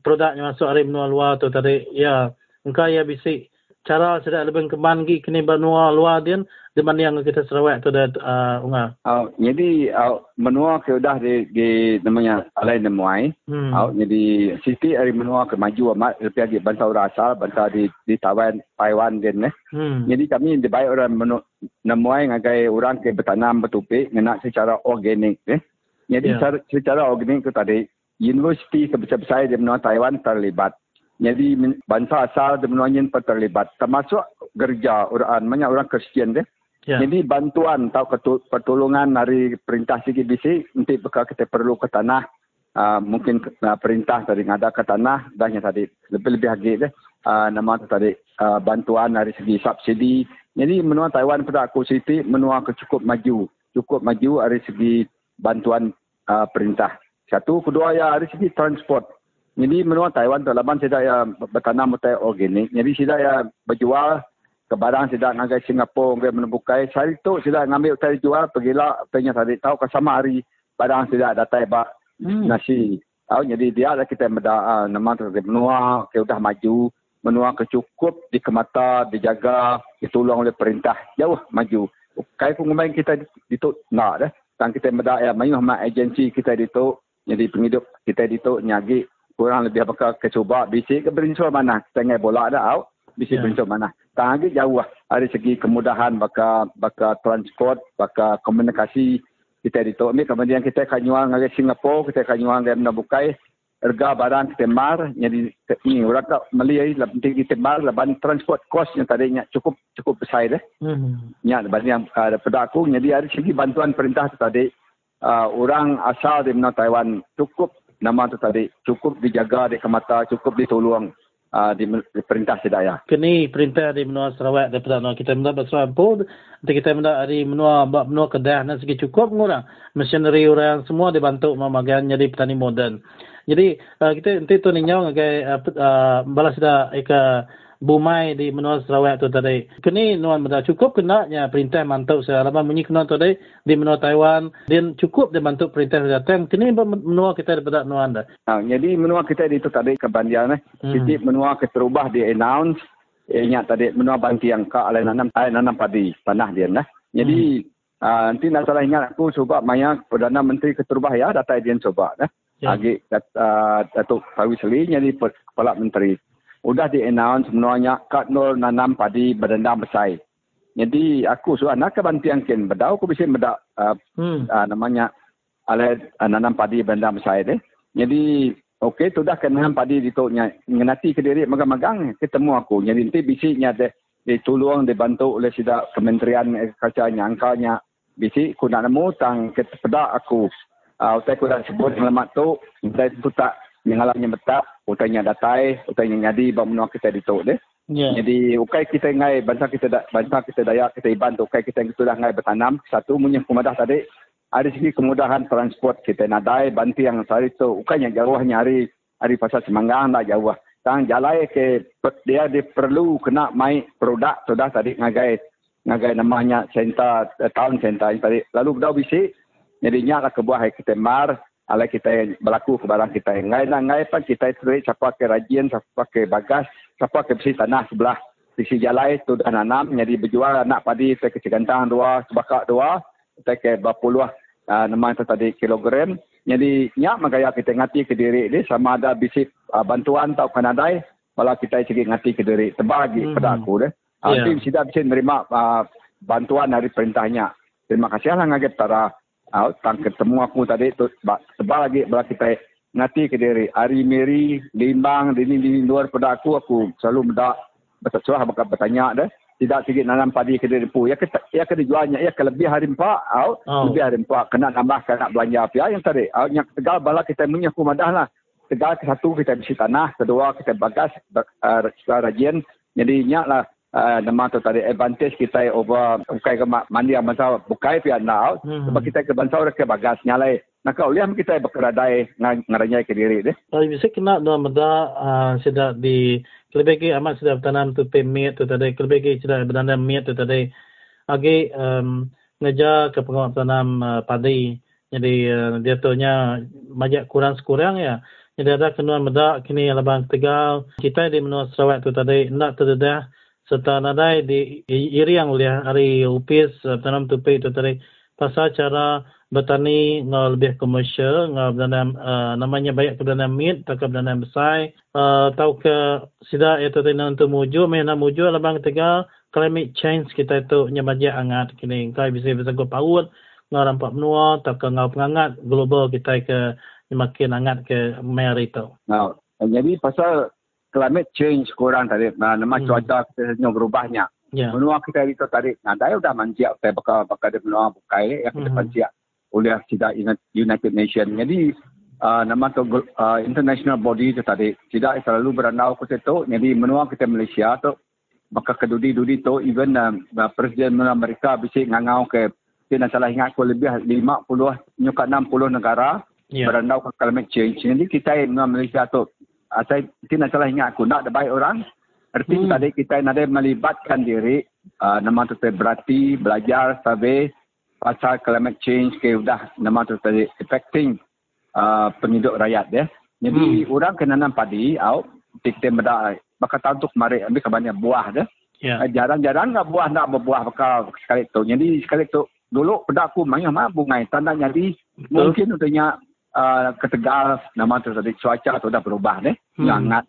produk yang masuk dari benua luar tu tadi ya engkau ya bisi cara sudah lebih kembang lagi kini benua luar dia di mana yang kita Sarawak tu dah uh, unga. Oh, jadi uh, menua ke dah di, di namanya alai nemuai. Hmm. Oh, jadi siti dari menua ke maju amat lebih lagi bangsa orang asal bangsa di di Taiwan Taiwan dia ne. Hmm. Jadi kami di orang menu, nemuai ngagai orang ke bertanam betupi ngena secara organik eh. Jadi yeah. secara, secara organik itu tadi, universiti sebesar-besar di benua Taiwan terlibat. Jadi bangsa asal di benua Yin pun terlibat. Termasuk gereja orang, banyak orang Kristian deh. Yeah. Jadi bantuan atau pertolongan dari perintah CGBC untuk bekal kita perlu ke tanah. Uh, mungkin uh, perintah tadi ada ke tanah dan yang tadi lebih-lebih lagi deh. Uh, nama tu tadi uh, bantuan dari segi subsidi. Jadi menua Taiwan pada aku siti menua cukup maju. Cukup maju dari segi bantuan uh, perintah. Satu, kedua ya dari segi transport. Jadi menua Taiwan terlaban tidak ya bertanam mutai organik. Jadi tidak ya berjual ke barang tidak ngagai Singapura ngagai menebukai. Saya itu tidak ngambil tadi jual pergilah punya tadi tahu ke sama hari barang tidak datang bak hmm. nasi. Tahu jadi dia ada kita meda uh, nama tu menua ke sudah maju menua kecukup dikemata dijaga ditolong oleh perintah jauh maju. Kai pun kita dituk nak dah tang kita medak ya mayuh mak agensi kita itu jadi penghidup kita itu nyagi kurang lebih apa ke cuba bisik ke berinsur mana kita ngai bola ada au bisik yeah. berinsur mana tang lagi jauh lah. dari segi kemudahan baka baka transport baka komunikasi kita itu ini kemudian kita kanyuang dari Singapura kita kanyuang dari Nabukai harga barang ketemar jadi ni orang tak meli lah penting ketemar laban transport cost yang tadinya cukup cukup besar deh. Hmm. Ya leban yang uh, pada aku jadi dari segi bantuan perintah tu tadi uh, orang asal di mana Taiwan cukup nama tu tadi cukup dijaga di kemata cukup ditolong uh, di, di perintah sedaya. Kini perintah di menua Sarawak daripada menua kita menua Sarawak pun kita menua di menua menua Kedah segi cukup ngurang machinery orang semua dibantu memagan jadi petani moden. Jadi uh, kita nanti tu ninyau ngagai uh, uh, balas dah eka bumai di menua Sarawak tu tadi. Kini nuan benda cukup kena nya perintah mantau saya lama bunyi kena tu tadi di menua Taiwan dan cukup dia bantu perintah datang. Kini menua kita daripada nuan dah. Ha, jadi menua kita di tu tadi kebandian eh. Hmm. Jadi menua kita rubah di announce eh, ingat tadi menua banti yang ka alai nanam alai nanam padi tanah dia nah. Jadi hmm. uh, nanti nak salah ingat aku sebab maya Perdana Menteri Keterubah ya data dia coba nah. Ya. Agi uh, Datuk Pawi Seli jadi kepala menteri sudah di-announce sebenarnya kat nol nanam padi berdendam besar. Jadi aku suruh anak kebantian ken bedau aku bisa bedak uh, hmm. uh, namanya ale uh, nanam padi berdendam besar deh. Jadi okey tu dah kena padi di tu ngenati ke diri magang-magang ketemu aku. Jadi nanti bisiknya deh ditolong dibantu oleh sida kementerian agriculture angkanya bisi ku nak nemu tang kepedak aku. Uh, utai ku dah sebut selamat tu, utai tu tak yang alamnya betap, utainya datai, utainya nyadi, bawa menua kita dituk deh. Yeah. Jadi ukai kita ngai bangsa kita da, bangsa kita daya kita iban tu ukai kita yang sudah ngai bertanam. Satu punya kemudahan tadi ada segi kemudahan transport kita. Nadai banti yang sari tu ukai yang jauh nyari hari pasal semanggang dah jauh tang jalai ke dia dia perlu kena mai produk sudah tadi ngagai. Ngagai namanya senta eh, tahun senta tadi. Lalu berdau bisi jadi nyak lah kebuah kita mar ala kita berlaku ke barang kita. Ngai nak ngai pun kita terik siapa ke rajin, siapa ke bagas, siapa ke besi tanah sebelah sisi jalan itu dah nanam jadi berjual anak padi saya ke cegantang dua sebakak dua saya ke berpuluh uh, nama itu tadi kilogram jadi nyak magaya kita ngati ke diri ini sama ada bisi uh, bantuan atau kanadai malah kita segi ngati ke diri terbagi hmm. pada aku deh yeah. nanti sudah bisa menerima uh, bantuan dari perintahnya terima kasih lah ngaget tara uh, tang ketemu aku tadi tu sebab lagi bila kita ngati ke diri hari meri limbang di ni luar pada aku aku selalu mendak. Bersuah bakal bertanya dah tidak sikit nanam padi ke diri pu ya ke ya ke dijualnya ya ke lebih hari empat au oh. lebih hari empat kena nambah kena belanja ya yang tadi au yang tegal bala kita punya aku madah lah. Tegal ke satu kita bisi tanah. Kedua kita bagas uh, rajin. Jadi nyak lah. uh, nama tu tadi advantage kita over bukai ke mandi yang masa bukai pihak now hmm. sebab kita ke bangsa orang ke bagas nyalai. Nak kau lihat kita berkeradai ngaranya ke diri deh. Tapi bisa kena dalam meda uh, sudah di kelebih amat sudah bertanam tu pemit tu tadi kelebih sudah bertanam miat tu tadi. Agi um, ngejar ke pengawal tanam uh, padi. Jadi uh, dia tu nya banyak kurang sekurang ya. Jadi ada kena meda kini labang tegal kita di menua Sarawak tu tadi nak terdedah serta nadai di iriang oleh hari upis uh, tanam tupai itu tadi pasal cara bertani ngau lebih komersial ngau bertanam uh, namanya banyak bertanam meat tak bertanam besar uh, tahu ke sida itu tadi untuk muju mana muju labang tiga climate change kita itu nyabaja angat kini kai bisa bisa go paut ngau rampak menua tak ke ngau pengangat global kita ke makin angat ke meri itu. Nah, jadi pasal climate change kurang tadi nah, nama hmm. cuaca kita berubahnya. Yeah. menua kita itu tadi nah dia sudah manjak saya bakal bakal dia menua bukai yang kita hmm. manjak oleh tidak United Nations. Jadi uh, nama tu uh, international body itu tadi tidak selalu berandau ke situ jadi menua kita Malaysia tu maka kedudi-dudi tu. Even uh, presiden Amerika bisa ngangau ke tidak salah ingat aku lebih 50 nyukat 60 negara yeah. berandau ke climate change. Jadi kita Malaysia tu saya tidak salah ingat aku. Nak ada baik orang arti hmm. tadi kita nak melibatkan diri. Uh, nama tu berarti belajar survey pasal climate change ke sudah nama tu tadi affecting uh, penduduk rakyat ya. Jadi hmm. orang kena nanam padi out kita benda bakal tahun tu kemarin ambil kebanyakan buah dah yeah. uh, jarang-jarang nggak buah nak berbuah bakal sekali tu. Jadi sekali tu dulu pada aku main mah bunga tanda jadi. Mungkin untuknya uh, ketegal nama tu tadi cuaca tu dah berubah deh hmm. hangat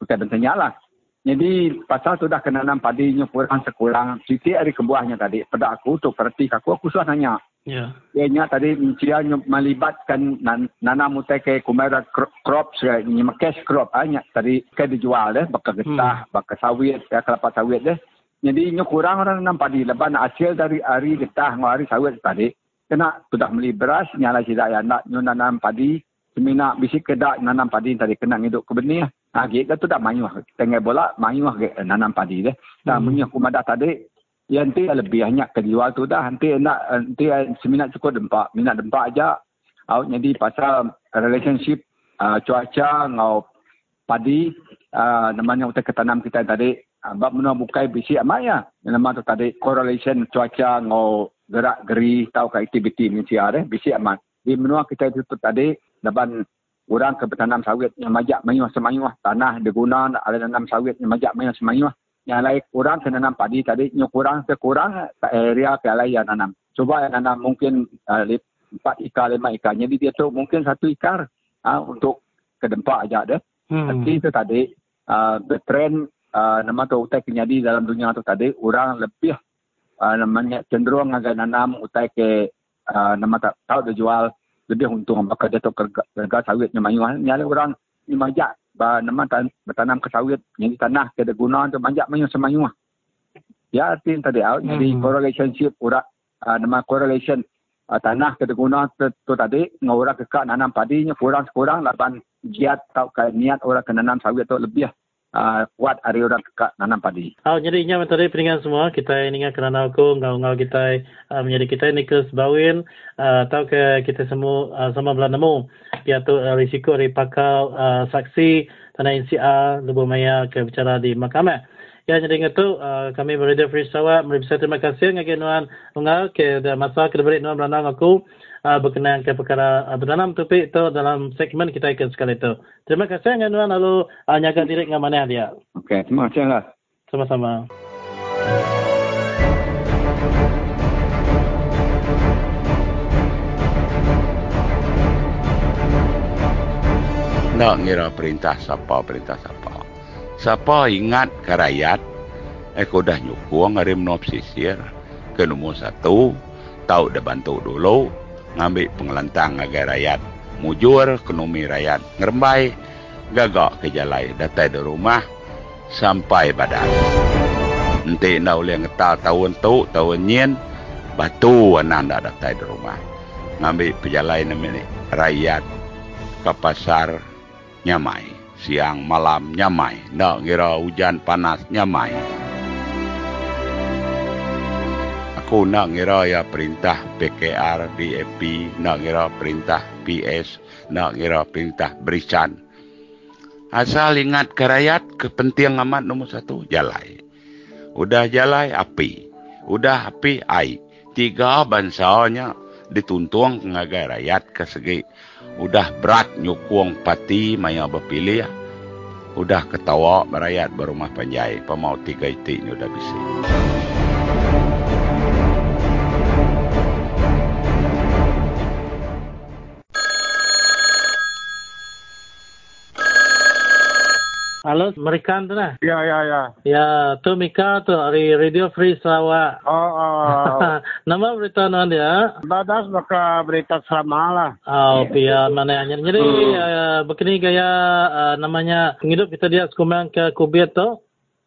kita bertanya lah Jadi pasal tu dah kena nanam padinya kurang sekurang. Siti hari kebuahnya tadi. Pada aku tu perhati aku, aku sudah nanya. Ya. Dia nya tadi dia melibatkan nan, nanam utai ke kumara crop ni cash crop hanya tadi ke dijual deh bakal getah hmm. bakal sawit ya kelapa sawit deh jadi nyo kurang orang nanam padi leban hasil dari hari getah ngari sawit tadi kena sudah beli beras nyala tidak ya nak nanam padi semina bisi kedak nanam padi tadi kena ngiduk ke benih ah gitu tu dah mayuh tengah bola mayuh nanam padi deh nah hmm. munyo kumada tadi Ya nanti lebih banyak kejual tu dah. Nanti nak nanti seminat cukup dempak. Minat dempak aja. Out jadi pasal relationship uh, cuaca ngau padi uh, namanya untuk ketanam kita tadi. Uh, bab mana bukai bisi amat ya. Nama tu tadi correlation cuaca ngau gerak geri tahu ke aktiviti ni siar eh. Bisi amat. Di menua kita itu tadi dapat orang ke bertanam sawit yang majak mayuh semayuh tanah digunakan ada tanam sawit yang majak mayuh semayuh yang lain kurang kena nanam padi tadi yang kurang sekurang ke area ke lain yang nanam. Cuba yang nanam mungkin uh, empat ikar, lima ikar. Jadi dia tu mungkin satu ikar uh, untuk ke dempak aja deh. Hmm. Tapi itu tadi uh, the trend uh, nama tu utai kenyadi dalam dunia tu tadi orang lebih uh, namanya cenderung agak nanam utai ke uh, nama tak tahu dia jual. Lebih untung bakal dia tu kerja sawitnya mayuan. Nyala orang ni majak ba nama tan bertanam ke sawit yang di tanah ke ada guna untuk manjak mayu semayu ya arti tadi out. Jadi hmm. correlationship ura uh, nama correlation uh, tanah ke ada guna tu tadi ngora ke kak nanam padinya kurang kurang lapan giat tau ke niat orang ke nanam sawit tu lebih uh, kuat hari orang kekak nanam padi. Oh, jadi inya tadi peringatan semua kita ini kerana aku ngau-ngau kita uh, menjadi kita ini ke sebawin uh, tahu ke kita semua uh, sama belah nemu iaitu uh, risiko dari pakau uh, saksi tanah NCR lebih maya ke bicara di mahkamah. Ya, jadi itu uh, kami berada free sawa. Terima kasih ngagi nuan ngau ke masa ke diberi nuan aku berkenaan ke perkara uh, bertanam topik itu dalam segmen kita akan sekali itu. Terima kasih dengan tuan lalu uh, nyaga diri dengan mana dia. Okey, terima kasih lah. Sama-sama. Nak ngira perintah siapa, perintah siapa. Siapa ingat ke rakyat, aku dah nyukung hari menopsisir ke nombor satu, tahu dah bantu dulu, ngambil pengelantang agar rakyat mujur ekonomi rakyat ngerembai gagak ke jalai datai di rumah sampai badan. Nanti nak boleh ngetal tahun tu tahun nyen batu anak dah datai di rumah. Ngambil pejalai ni rakyat ke pasar nyamai. Siang malam nyamai nak ngira hujan panas nyamai aku nak ngira ya perintah PKR, DAP, nak ngira perintah PS, nak ngira perintah Berisan. Asal ingat ke rakyat, kepentingan amat nombor satu, jalai. Udah jalai, api. Udah api, ai. Tiga bansanya dituntung ngagai rakyat ke segi. Udah berat nyukung pati maya berpilih. Udah ketawa rakyat berumah panjai. Pemau tiga itik ni udah bisa. Halo, mereka tu lah. Ya, ya, ya. Ya, tu Mika tu dari Radio Free Sarawak. Oh, oh. Nama berita nama dia? Badas maka berita selama lah. Oh, pia mana yang jadi hmm. uh, begini gaya uh, namanya hidup kita dia sekumang ke Kubiat tu.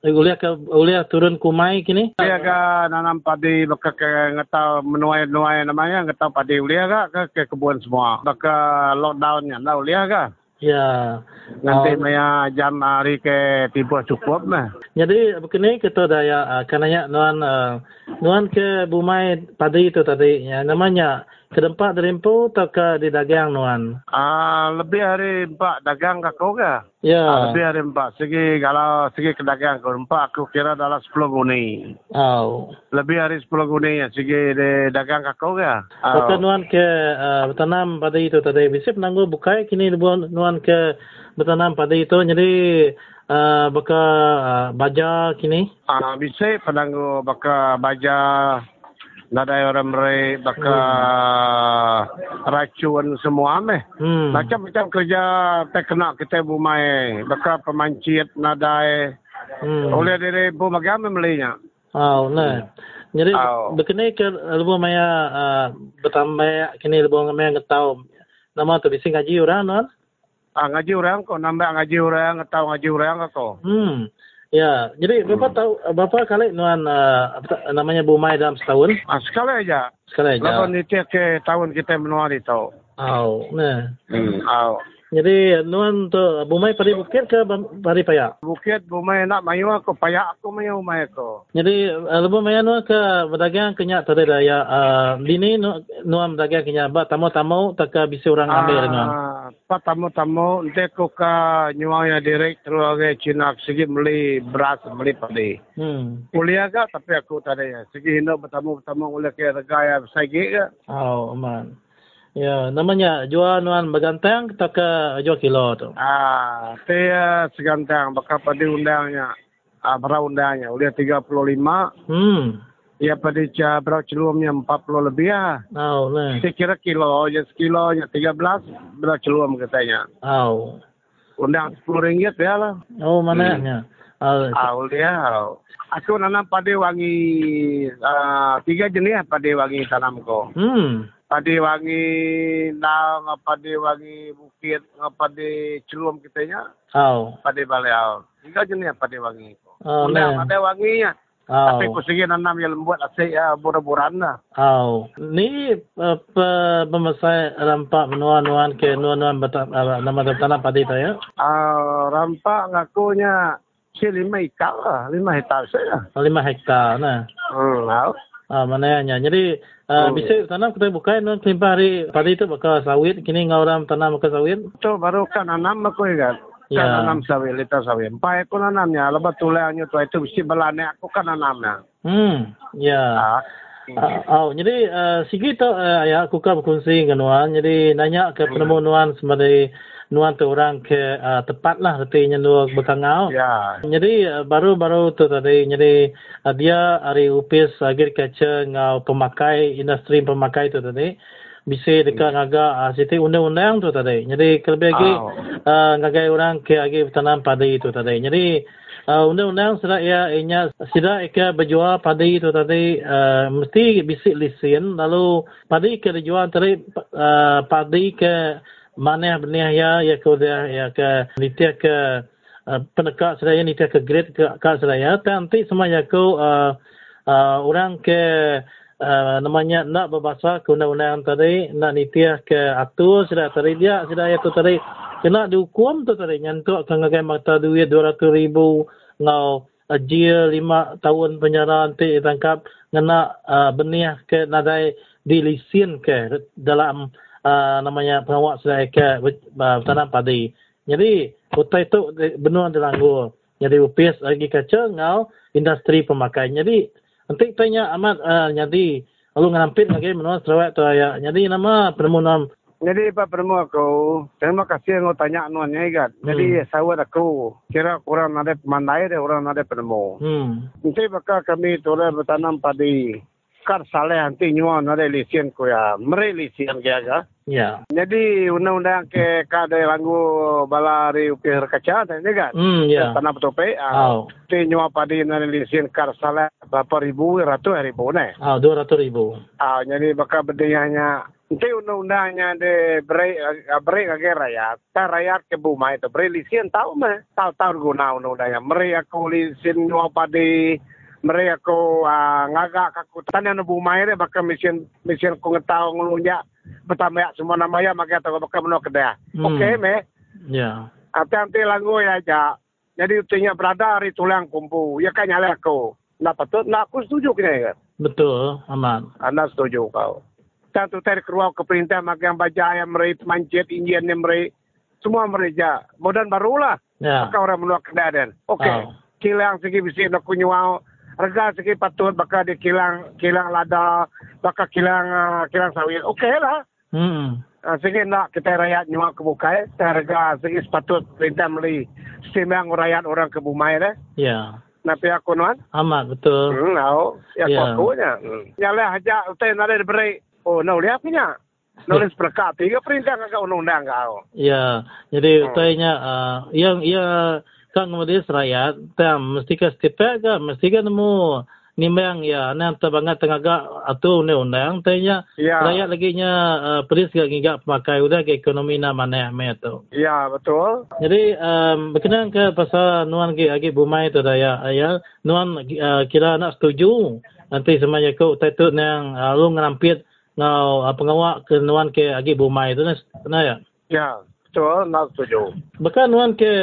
Uliah ke uliah turun kumai kini. Uliah ke nanam padi baka ke ngetau menuai-nuai namanya ngetau padi uliah ke ke, ke kebun semua. Baka lockdownnya lah uliah ke. Ya. Nanti uh, maya jam hari ke tiba cukup lah. Jadi begini kita dah ya uh, nuan uh, nuan ke bumai padi itu tadi ya namanya ke tempat derimpu atau ke di dagang nuan? Ah lebih hari empat dagang ke kau ke? Ya. Uh, lebih hari empat. Segi kalau segi ke dagang ke empat aku kira dalam sepuluh guni. Oh. Lebih hari sepuluh guni ya segi di dagang ke kau ke? Oh. nuan ke uh, bertanam padi itu tadi bisa penangguh bukai kini nuan ke bertanam padi itu jadi uh, baka uh, baja kini? Ah uh, bisa penangguh baka baja nadai orang mereka baka hmm. racun semua meh. Hmm. Macam-macam kerja tak kena kita bumai. Baka pemancit nadai Hmm. Oleh diri bu magam membelinya. Oh, nah. Jadi Oh. begini ke lebu maya uh, bertambah kini lebu maya ngetau nama tu bisi ngaji orang non. Ah, ngaji orang kok nambah ngaji orang atau ngaji orang kok. Hmm. Ya, jadi Hmm. Bapak tahu Bapak kali nuan uh, apa namanya Bu Mai dalam setahun? Ah, sekali aja. Sekali aja. Lapan itu ke tahun kita menua itu. Oh, nah. Hmm. Oh. Jadi nuan tu Bu Mai pada bukit ke pada payak? Bukit bumai nak mayu aku payak aku mayu mai aku. Jadi uh, lebu maya nuan ke berdagang kenyak tadi daya uh, bini nu- nuan berdagang kenyak ba tamu-tamu tak ke bisi orang ambil nuan. Ah, pa tamu-tamu nanti aku ka nyuang ya direct terus ke Cina segi beli beras beli padi. Hmm. Kuliah ke tapi aku tadi ya. Segi hendak bertamu-bertamu oleh ke regaya segi ke. Oh, aman. Ya, namanya jual nuan bergantang tak ke jual kilo tu. Ah, saya segantang bakal padi undangnya. Ah, berapa undangnya? Udah 35. Hmm. Ya padi ca berapa celumnya 40 lebih ya. Oh, nah. Saya kira kilo je sekilo je 13 berapa celum katanya. Oh. Undang 10 ringgit ya lah. Oh, mananya. Oh, Ah, dia. Aku nanam padi wangi ah, tiga jenis padi wangi tanamku. hmm. Padi wangi nang, padi wangi bukit, padi celum kitanya, Oh. padi baleau. Tiga jenis padi wangi. Oh, Undang nah. ada wanginya. Oh. Tapi aku nanam yang lembut asik ya bura-buran lah. Oh. Ni uh, pe, pemasai rampak menuan-nuan ke nuan-nuan uh, nama tanah padi tu ya? Ah, rampak ngakunya si lima hektar lah, lima hektar saja. Lima hektar, nah. Hmm, tahu. Ah, mananya. Jadi, uh, Hmm. bisa tanam kita buka nuan kelimpa hari padi tu bakal sawit. Kini ngau orang tanam bakal sawit. Itu baru kan nanam aku kan. Ya. Kan nanam sawit, lita sawit. Empat aku nanamnya, lepas tulangnya tu itu mesti belane aku kan nanamnya. Hmm. Ya. Ah. Uh, oh, jadi uh, sikit tu uh, ya aku kan berkongsi dengan Nuan. Jadi nanya ke penemu Nuan sebagai Nuan tu orang ke uh, tepat lah artinya Nuan berkangau. Ya. Jadi uh, baru-baru tu tadi jadi uh, dia hari upis agriculture ngau pemakai industri pemakai tu tadi bisa dekat ngaga uh, siti undang-undang tu tadi. Jadi kelebih lagi Oh. uh, ngagai orang ke agi tanam padi itu tadi. Jadi uh, undang-undang sudah ia inya sudah ika berjual padi itu tadi uh, mesti bisik lisin lalu padi ke dijual tadi uh, padi ke mana benih ya ya ke dia ya ke nitia ke uh, pendekat seraya nitia ke grade ke ke seraya nanti semua ya ke uh, uh, orang ke uh, namanya nak berbahasa ke undang-undang tadi nak nitia ke atur sudah tadi dia sudah ya tu tadi kena dihukum tu tadi nyantuk ke ngagai mata duit 200 ribu ngau ajil lima tahun penjara nanti ditangkap ngena uh, benih ke nadai dilisin ke dalam uh, namanya pengawak sedaya ke uh, tanam padi. Jadi hutai itu benua dilanggur. Jadi upis lagi kaca ngau industri pemakai. Jadi nanti tanya amat uh, jadi lalu nganampit lagi menua Sarawak tu ya. Jadi nama penemu nama Jadi Pak Permu aku, terima kasih yang tanya anuannya kan. Jadi Hmm. sawat aku, kira kurang ada pemandai deh, orang ada penemu. Hmm. Nanti bakal kami toleh bertanam padi. Kar saleh nanti nyuan ada lisian ku ya. Meri lisian kaya ga. Ya. Jadi undang-undang ke kade langgu balari upir kaca tadi kan. Hmm ya. Tanah petope. Oh. Nanti nyuan padi nanti lisian kar saleh berapa ribu, ratus ribu ne. Oh, 200 ribu. Ah, jadi bakal berdayanya nanti undang-undangnya de break break kage rakyat. Ta rakyat ke buma itu break lisian tahu mah. Tahu tahu guna undang-undangnya. Meri aku lisian nyuan padi meri aku uh, ngagak aku tanya na buma ini bakal mesin mesin ku ngetau ngelunjak bertambah semua namanya maka tahu bakal menok kedai. Hmm. Okey me. Ya. Nanti nanti langgu ya aja. Jadi utinya berada hari tulang kumpu. Ya kan nyala aku. Nah patut, nah aku setuju kena kan. Betul, aman. Anda setuju kau. Satu tadi keluar ke perintah makan baja yang meri, mancit, injian yang meri. Semua mereka. Modern barulah. Ya. Maka orang menolak kedadan. Okey. Oh. Kilang segi bisi nak kunyuau. Harga segi patut bakal di kilang kilang lada, bakal kilang uh, kilang sawit. Okey lah. Hmm. Uh, segi nak kita rakyat nyuak ke bukai. Harga segi sepatut perintah beli. Setimbang rakyat orang ke bumai dah. Ya. Napi aku nuan. Amat betul. Hmm, tahu. Ya, Ya. aku nya. Hmm. Nyala aja utai nade diberi. Oh, no lihat punya. Nulis perkat. Tiga perintah kagak undang-undang kau. Ya, jadi Hmm. utainya uh, yang ia kan kemudian serayat tam mesti ke setiap ke mesti ke nemu nimbang ya nan tabangat tengaga atau undang-undang tanya Ya. rakyat lagi nya uh, peris gak ngigak pemakai udah ke ekonomi na mana me tu. Ya, betul. Jadi um, berkenaan ke pasal nuan ke agi bumai tu daya ya nuan uh, kira nak setuju nanti semuanya kau tetut nang uh, lu ngerampit ngau uh, pengawak ke nuan ke agi bumai tu nah ya. Ya, betul. Nak setuju. Bahkan nuan ke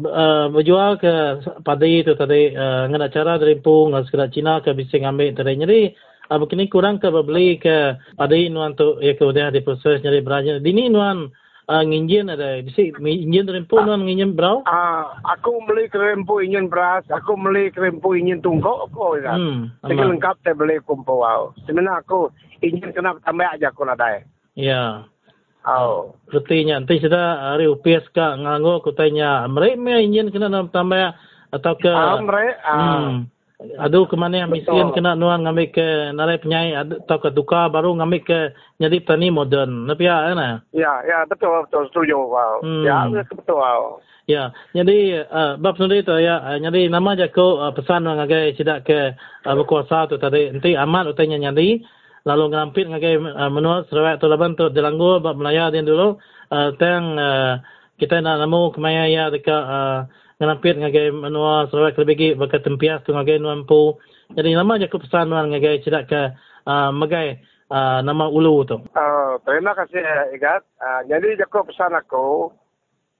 uh, berjual ke padi itu tadi uh, ngena cara dari pung sekedar Cina ke bisa ngambil tadi nyeri uh, begini kurang ke beli ke padi nuan tu ya ke udah diproses nyeri beranya. Dini nuan uh, nginjin ada bisa nginjin dari pung nuan nginjin berau? Ah, aku beli kerempu ingin beras, aku beli kerempu ingin tungkok aku kan. Hmm, Jadi amat. lengkap saya beli kumpul wow. Sebenarnya aku ingin kena tambah aja aku nadai. Ya. Oh. Sepertinya nanti sudah hari upias ka nganggo aku tanya mereka me kena dalam tambah atau ke Ah, mereka, ah. hmm. Aduh kemana yang miskin kena nuan ngambil ke narai penyai adu- atau ke duka baru ngambil ke jadi petani modern. Tapi ya ana. Ya, ya betul betul setuju wow. Hmm. Ya, betul wow. Ya, jadi uh, bab sendiri tu ya, uh, jadi nama je ko uh, pesan orang ngagai tidak ke uh, berkuasa tu tadi. Nanti amat utanya nyadi lalu ngerampit ngagai uh, menurut serawat tu laban tu dilanggu bab Melaya dia dulu uh, tang uh, kita nak namu kemaya ya dekat uh, ngerampit ngagai menua serawat lebih bakat tempias tu ngagai nuampu. Jadi nama je ko pesan orang ngagai tidak ke uh, magai uh, nama ulu tu. Uh, terima kasih Igat. Uh, jadi jago pesan aku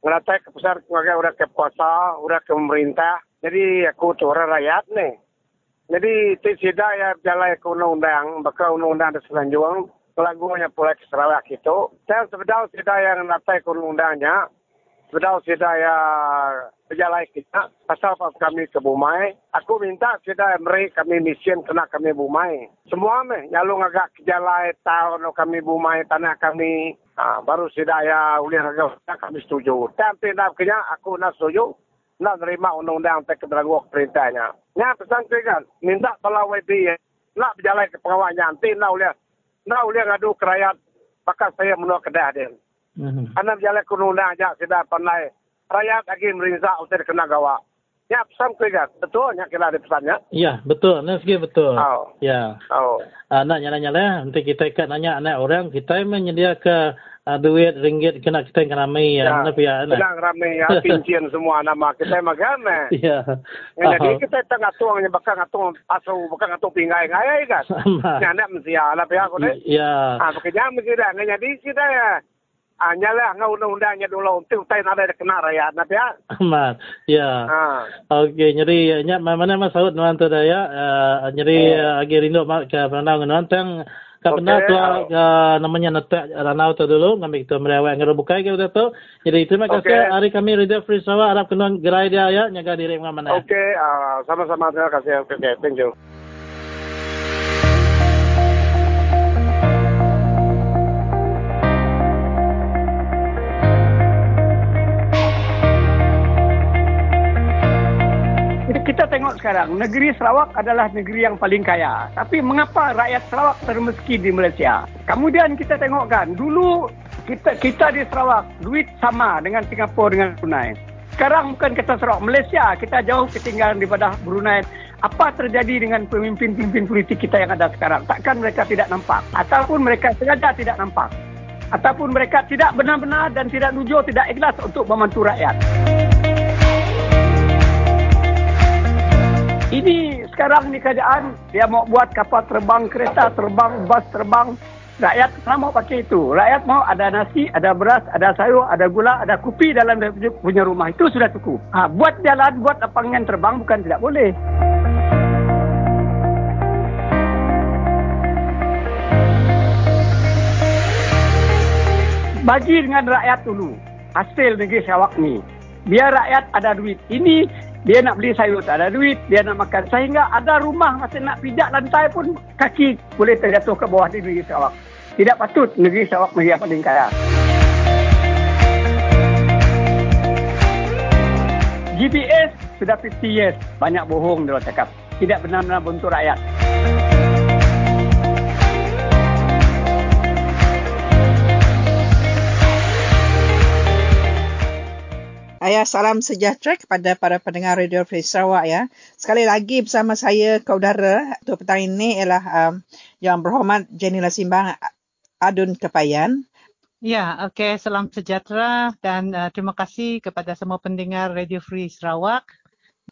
ngeratai ke pesan sebagai udah ke puasa, udah ke pemerintah. Jadi aku tu orang rakyat nih. Jadi tidak ya jalan ke undang-undang, bakal undang-undang ada selanjutnya lagunya pula ke Sarawak itu. Dan sebenarnya tidak yang ngeratai ke undang-undangnya, sebenarnya tidak ya berjalan kita. Pasal pas kami ke Bumai, aku minta tidak mereka kami mission kena kami Bumai. Semua meh nyalung agak ke jalan tahun kami Bumai tanah kami. Ah, baru tidak ya uli agak kami setuju. Tapi nak aku nak setuju. Nak terima undang-undang tak keberanggu perintahnya. Ya pesan kan, minta pelawai dia. Nak berjalan ke pengawalnya. Nanti nak uli, nak uli ngadu ke rakyat. Maka saya menolak kedah dia. Hmm. Anak berjalan ke undang aja sudah pandai. Rakyat lagi merinsak untuk kena gawa. Ya pesan saya kan, betul yang kira ada pesannya. Ya, betul. Nah, segi betul. Oh. Ya. Oh. uh, nak nyala-nyala nanti kita ikat nanya anak orang kita menyediakan ke duit ringgit kena kita yang ramai ya tapi ya nah. Sedang ramai ya, pincian semua nama kita magame. ya Jadi kita tengah tuangnya bakal ngatung asu, bakal ngatung pinggai ngaya kan. Sama. Nyana mesti ya, lah pihak aku deh. ya Ah, makanya mesti dah nganya di sini ya. Ah, nyala ngau undang-undangnya dulu untuk tay nada kena rakyat, nah pihak. amat ya Ah. Okey, nyeri nya mana mas saud nuan tu daya uh, nyeri agi rindu mak ke pandang nuan tang ka pernah ah. uh, namanya netak ranau tu dulu ngambil tu merewek ngero bukai ke tu. Jadi terima kasih Okey. hari kami Radio Free Sarawak harap kenuan gerai dia ya nyaga diri mana. Okey, ah, sama-sama terima kasih. Okay, thank you. Kita, tengok sekarang, negeri Sarawak adalah negeri yang paling kaya. Tapi mengapa rakyat Sarawak termiskin di Malaysia? Kemudian kita tengokkan, dulu kita kita di Sarawak, duit sama dengan Singapura dengan Brunei. Sekarang bukan kita Sarawak, Malaysia kita jauh ketinggalan daripada Brunei. Apa terjadi dengan pemimpin-pemimpin politik kita yang ada sekarang? Takkan mereka tidak nampak? Ataupun mereka sengaja tidak nampak? Ataupun mereka tidak benar-benar dan tidak jujur, tidak ikhlas untuk membantu rakyat? Ini sekarang ni keadaan dia mau buat kapal terbang, kereta terbang, bas terbang. Rakyat mana mau pakai itu. Rakyat mau ada nasi, ada beras, ada sayur, ada gula, ada kopi dalam punya rumah. Itu sudah cukup. Ha, buat jalan, buat lapangan terbang bukan tidak boleh. Bagi dengan rakyat dulu. Hasil negeri Sarawak ni. Biar rakyat ada duit. Ini dia nak beli sayur tak ada duit, dia nak makan. Sehingga ada rumah masih nak pijak lantai pun kaki boleh terjatuh ke bawah di negeri Sarawak. Tidak patut negeri Sarawak negeri yang paling kaya. GPS sudah 50 years. Banyak bohong dia cakap. Tidak benar-benar untuk rakyat. Ya, salam sejahtera kepada para pendengar Radio Free Sarawak ya. Sekali lagi bersama saya Kaudara untuk petang ini ialah um, Yang Berhormat Jenila Simbang Adun Kepayan. Ya, okey. Salam sejahtera dan uh, terima kasih kepada semua pendengar Radio Free Sarawak.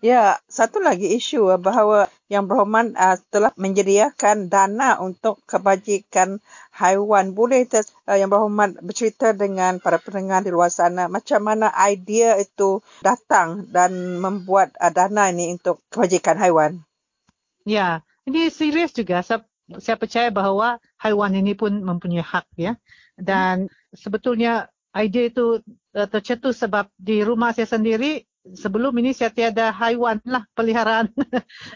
Ya, satu lagi isu bahawa Yang Berhormat uh, telah menyediakan dana untuk kebajikan haiwan. Boleh ter, uh, Yang Berhormat bercerita dengan para pendengar di luar sana macam mana idea itu datang dan membuat uh, dana ini untuk kebajikan haiwan? Ya, ini serius juga. Saya, saya percaya bahawa haiwan ini pun mempunyai hak ya. Dan hmm. sebetulnya idea itu uh, tercetus sebab di rumah saya sendiri sebelum ini saya tiada haiwan lah peliharaan.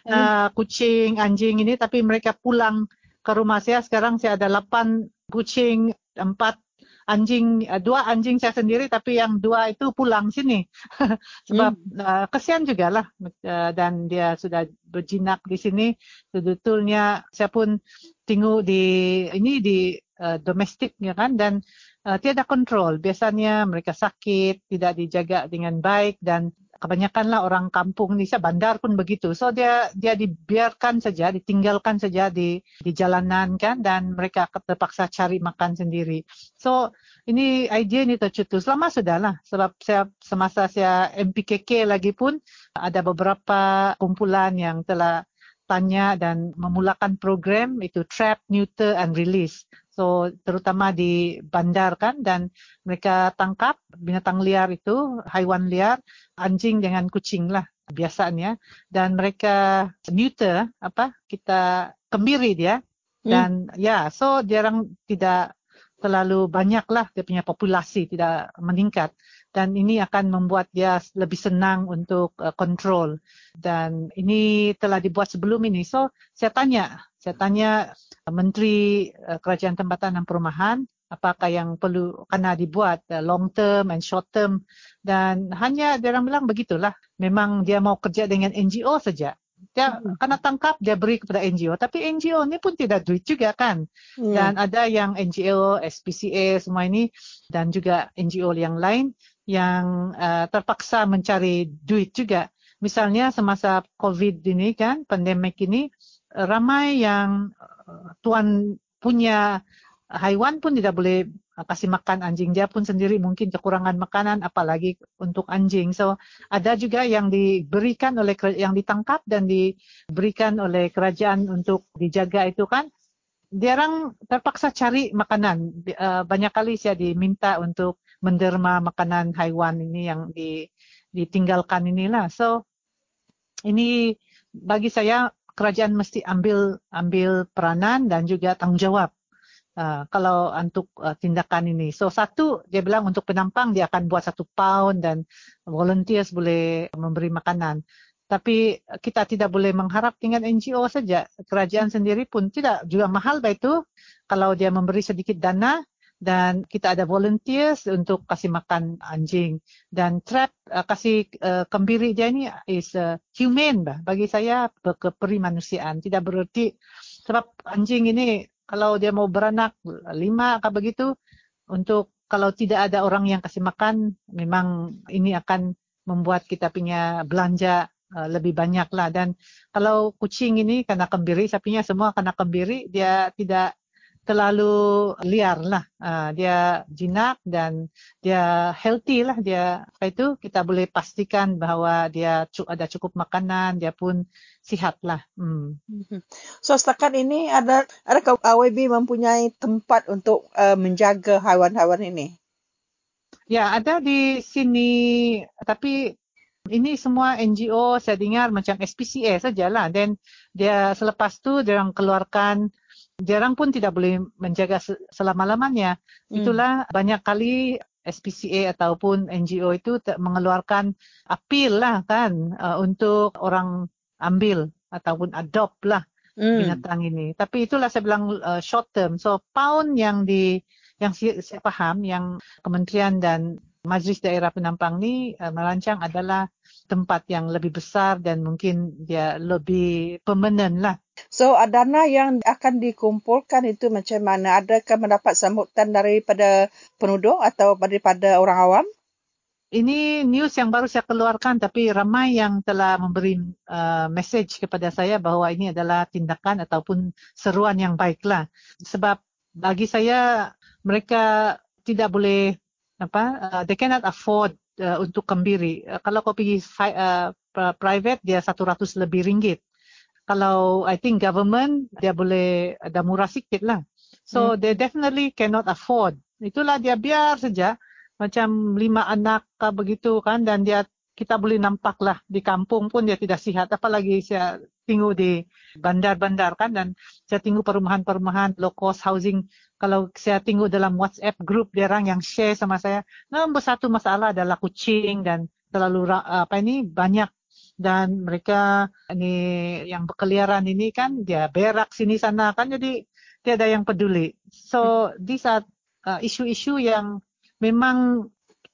Uh, kucing, anjing ini. Tapi mereka pulang ke rumah saya. Sekarang saya ada lapan kucing, empat anjing, uh, dua anjing saya sendiri. Tapi yang dua itu pulang sini. Sebab hmm. uh, kesian juga lah uh, dan dia sudah berjinak di sini. Sebetulnya saya pun tengok di ini di uh, domestik ya kan. Dan uh, tiada kontrol. Biasanya mereka sakit, tidak dijaga dengan baik dan kebanyakanlah orang kampung ni, bandar pun begitu. So dia dia dibiarkan saja, ditinggalkan saja di di jalanan kan dan mereka terpaksa cari makan sendiri. So ini idea ni tercetus lama sudahlah sebab saya semasa saya MPKK lagi pun ada beberapa kumpulan yang telah tanya dan memulakan program itu trap, neuter and release. So terutama di bandar kan dan mereka tangkap binatang liar itu, haiwan liar, anjing dengan kucing lah biasanya dan mereka neuter apa kita kembiri dia hmm. dan hmm. ya so jarang tidak terlalu banyaklah dia punya populasi tidak meningkat dan ini akan membuat dia lebih senang untuk uh, kontrol dan ini telah dibuat sebelum ini so saya tanya saya tanya Menteri uh, Kerajaan Tempatan dan Perumahan apakah yang perlu kena dibuat uh, long term and short term? Dan hanya dia orang bilang begitulah. Memang dia mau kerja dengan NGO saja. Dia hmm. kena tangkap dia beri kepada NGO tapi NGO ni pun tidak duit juga kan. Hmm. dan ada yang NGO SPCA semua ini dan juga NGO yang lain yang uh, terpaksa mencari duit juga. Misalnya semasa covid ini kan pandemik ini ramai yang uh, tuan punya haiwan pun tidak boleh uh, kasih makan anjing. Dia pun sendiri mungkin kekurangan makanan apalagi untuk anjing. So ada juga yang diberikan oleh yang ditangkap dan diberikan oleh kerajaan untuk dijaga itu kan. Dia orang terpaksa cari makanan. Uh, banyak kali saya diminta untuk menderma makanan haiwan ini yang di ditinggalkan inilah. So ini bagi saya kerajaan mesti ambil ambil peranan dan juga tanggungjawab uh, kalau untuk uh, tindakan ini. So satu dia bilang untuk penampang dia akan buat satu pound dan volunteers boleh memberi makanan. Tapi kita tidak boleh mengharap dengan NGO saja. Kerajaan sendiri pun tidak juga mahal baik itu kalau dia memberi sedikit dana dan kita ada volunteers untuk kasih makan anjing. Dan trap uh, kasih uh, kembiri dia ni is uh, humane bah bagi saya keperimanusiaan tidak bererti sebab anjing ini kalau dia mau beranak lima atau begitu untuk kalau tidak ada orang yang kasih makan memang ini akan membuat kita punya belanja uh, lebih banyak lah dan kalau kucing ini kena kembiri sapinya semua kena kembiri dia tidak terlalu liar lah. Uh, dia jinak dan dia healthy lah. Dia apa itu kita boleh pastikan bahawa dia ada cukup makanan, dia pun sihat lah. Hmm. Mhm. So setakat ini ada ada AWB mempunyai tempat untuk uh, menjaga haiwan-haiwan ini? Ya ada di sini tapi ini semua NGO saya dengar macam SPCA sajalah. Dan dia selepas tu dia orang keluarkan jarang pun tidak boleh menjaga selama-lamanya. Hmm. Itulah banyak kali SPCA ataupun NGO itu mengeluarkan apil lah kan uh, untuk orang ambil ataupun adopt lah hmm. binatang ini. Tapi itulah saya bilang uh, short term. So pound yang di yang saya, saya faham yang kementerian dan Majlis Daerah Penampang ni uh, merancang adalah tempat yang lebih besar dan mungkin dia lebih permanent lah. So dana yang akan dikumpulkan itu macam mana? Adakah mendapat sambutan daripada penduduk atau daripada orang awam? ini news yang baru saya keluarkan tapi ramai yang telah memberi uh, message kepada saya bahawa ini adalah tindakan ataupun seruan yang baiklah sebab bagi saya mereka tidak boleh apa uh, they cannot afford uh, untuk kembiri. Uh, kalau kau pergi uh, private dia 100 lebih ringgit. Kalau I think government dia boleh ada murah sikit lah. So hmm. they definitely cannot afford. Itulah dia biar saja. Macam lima anak begitu kan dan dia kita boleh nampak lah di kampung pun dia tidak sihat. Apalagi saya tinggal di bandar-bandar kan dan saya tinggal perumahan-perumahan low cost housing. Kalau saya tinggal dalam WhatsApp group dia orang yang share sama saya nombor satu masalah adalah kucing dan terlalu apa ini banyak. Dan mereka ini yang berkeliaran ini kan dia berak sini sana kan jadi tiada yang peduli. So these are uh, isu-isu yang memang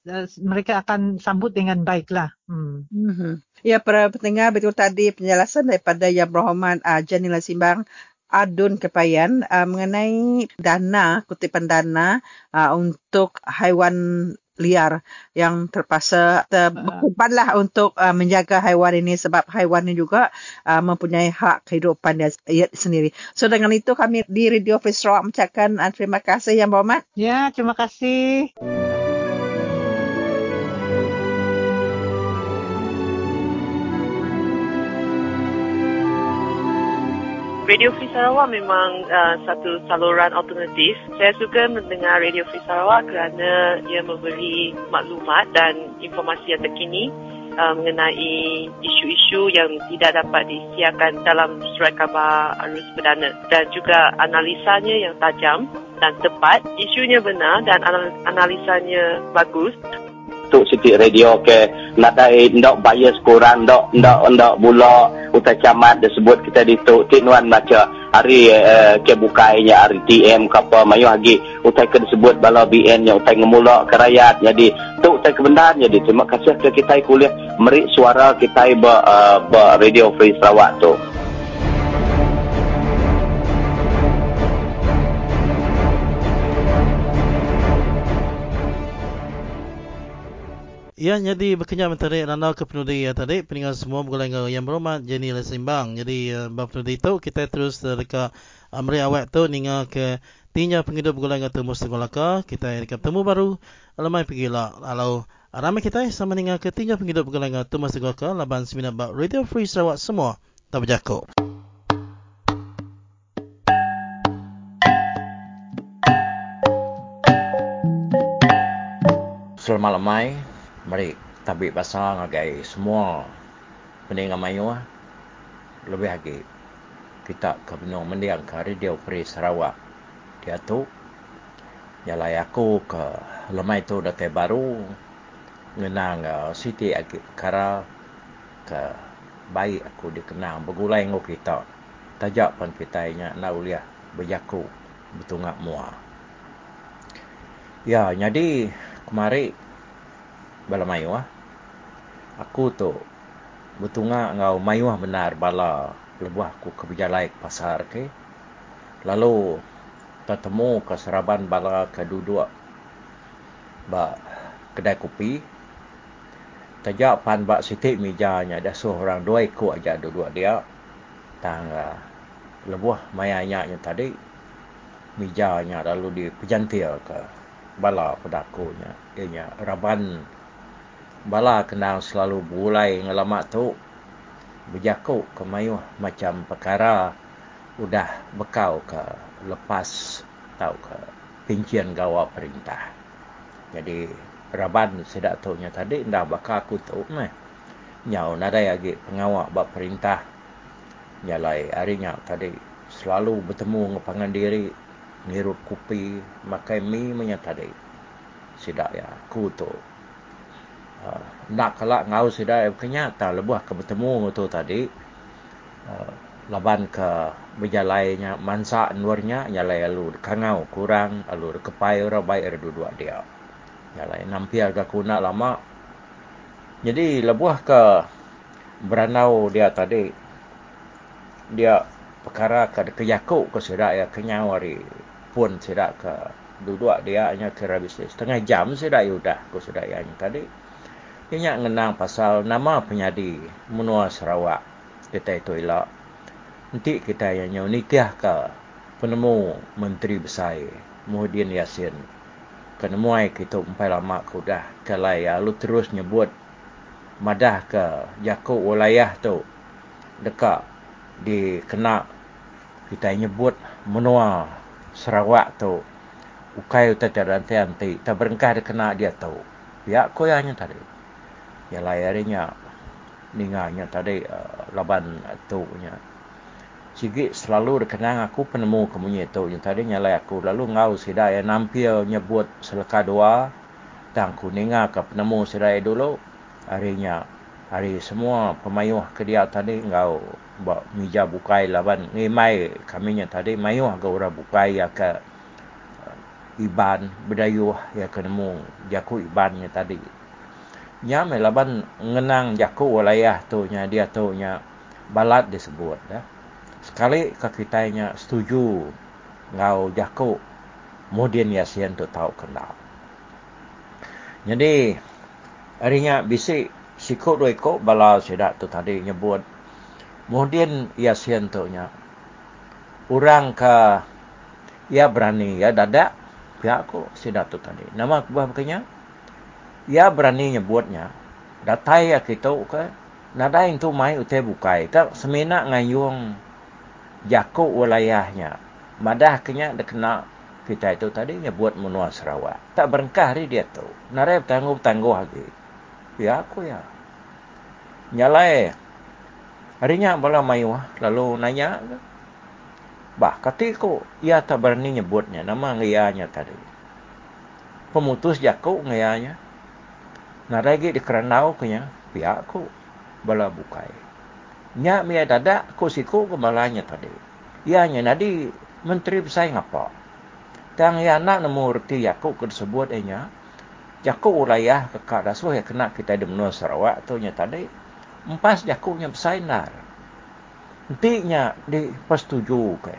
uh, mereka akan sambut dengan baiklah. Hmm. Mm-hmm. Ya, para pendengar betul tadi penjelasan daripada Yang Berhormat uh, Janila Simbang Adun Kepayan uh, mengenai dana, kutipan dana uh, untuk haiwan liar yang terpaksa terbebanlah untuk uh, menjaga haiwan ini sebab haiwan ini juga uh, mempunyai hak kehidupan dia sendiri. So dengan itu kami di Radio Sarawak mengucapkan uh, terima kasih yang berhormat. Ya, terima kasih. Radio Free Sarawak memang uh, satu saluran alternatif. Saya suka mendengar Radio Free Sarawak kerana ia memberi maklumat dan informasi yang terkini uh, mengenai isu-isu yang tidak dapat disiarkan dalam surat khabar arus perdana dan juga analisanya yang tajam dan tepat. Isunya benar dan analisanya bagus tuk Siti Radio ke nadai ndak bias kurang ndak ndak ndak bula utai camat disebut kita di tuk. Tinuan baca hari uh, ke bukainya hari TM ke apa mayu lagi. Utai ke disebut bala BN yang utai ngemula ke rakyat. Jadi tuk utai kebenaran jadi terima kasih ke kita kuliah. Merik suara kita ba, uh, ba Radio Free Sarawak tu Ya, jadi berkenyak mentari rana ke penudi ya tadi peninggal semua bergolong yang berhormat Jenny Lesimbang. Jadi uh, bab penudi itu kita terus dekat amri awak tu ninga ke tinya penghidup bergolong tu mesti golaka. Kita dekat temu baru alamai pergi lah. Kalau ramai kita sama ninga ke tinya penghidup bergolong tu mesti golaka laban semina bab Radio Free Sarawak semua tak berjaku. Selamat malam mari tabik pasal ngagai semua peningan mayu lah. lebih lagi kita ke benung mendiang ke radio Free Sarawak. Dia tu nyalai aku ke lemai tu datai baru ngenang uh, siti agi perkara ke baik aku dikenang bergulai ngau kita tajak pun kita ingat nak uliah berjaku betungak mua. Ya jadi kemarin bala mayu ah. Aku tu betunga ngau mayu ah benar bala lebuah aku ke berjalai ke pasar ke. Lalu ketemu ke seraban bala kedua ba kedai kopi. Tajak pan bak sitik mijanya ada seorang dua ekor aja dua-dua dia. Tang uh, lebuah mayanya yang tadi mijanya lalu di pejantil ke bala pedakunya ianya raban bala kenal selalu bulai ngelamak tu. Berjakuk ke mayuh macam perkara udah bekau ke lepas tau ke pincian gawa perintah. Jadi raban sedak tu nya tadi ndak bakal aku tu meh. Nyau nada lagi pengawak bab perintah. Nyalai harinya tadi selalu bertemu ngepangan diri ngirut kopi makai mi menyatadi sidak ya aku tu Ah, nak kelak ngau sudah kenyataan lebuh ke bertemu tu tadi. Uh, laban ke berjalannya mansa nuarnya nyalai lalu kangau kurang lalu kepai ora baik ada dua-dua dia. Nyalai nampil ke kuna lama. Jadi lebuh ke beranau dia tadi dia perkara ke ke yakuk ke sudah ya kenyau hari pun sudah ke dua-dua dia hanya kira bisnis setengah jam sudah ya udah sudah ya tadi Ia ngenang pasal nama penyadi menua Sarawak. Kita itu elak. Nanti kita yang nikah ke penemu Menteri Besar Muhyiddin Yassin. Kenemuai kita empat lama kudah. Kalau ya, lu terus nyebut madah ke Jakub wilayah tu dekat di kena kita nyebut menua Sarawak tu ukai utai tiada nanti tak berengkah dia kena dia tahu pihak koyanya tadi ya layarnya ninganya tadi uh, laban tu nya Sigi selalu dikenang aku penemu kemunyi itu. Yang tadi nyalai aku. Lalu ngau sidai nampil nyebut seleka dua. Dan aku ninga ke penemu sidai dulu. Harinya. Hari semua pemayuh ke dia tadi ngau. Buat mija bukai laban. Ni mai kaminya tadi. Mayuh ke orang bukai ya ke. Uh, iban berdayuh ya ke nemu. Jaku ibannya tadi nya melaban ngenang jaku wilayah tu nya dia tu nya balat disebut ya. Sekali kakitanya setuju ngau jaku kemudian Yasin tu tahu kenal. Jadi harinya bisi sikut dua ikut bala sedak tu tadi nyebut kemudian Yasin tu nya orang ke ia berani ya dadak pihak aku sedak tu tadi. Nama aku bahkan ia berani nyebutnya datai ya kita ke nada itu mai utai bukai. Tak semena ngayung jakuk wilayahnya madah kenya dekena kita itu tadi nyebut menua Sarawak. Tak berengkah hari dia tu narai tangguh tangguh lagi. Ya aku ya. Nyalai. Harinya bola mayu lalu nanya bah katiku ia tak berani nyebutnya nama ngayanya tadi. Pemutus jakuk ngayanya Nah lagi di keranau kenya pihak aku bala bukai. Nya mia dada ko siku ko malanya tadi. Ianya nadi menteri besar ngapa. Tang ya nak nemu reti aku ke sebut enya. Jaku wilayah ke kada so ya kena kita di menua Sarawak tu nya tadi. Empas jaku nya besar nar. Nantinya di persetuju ke.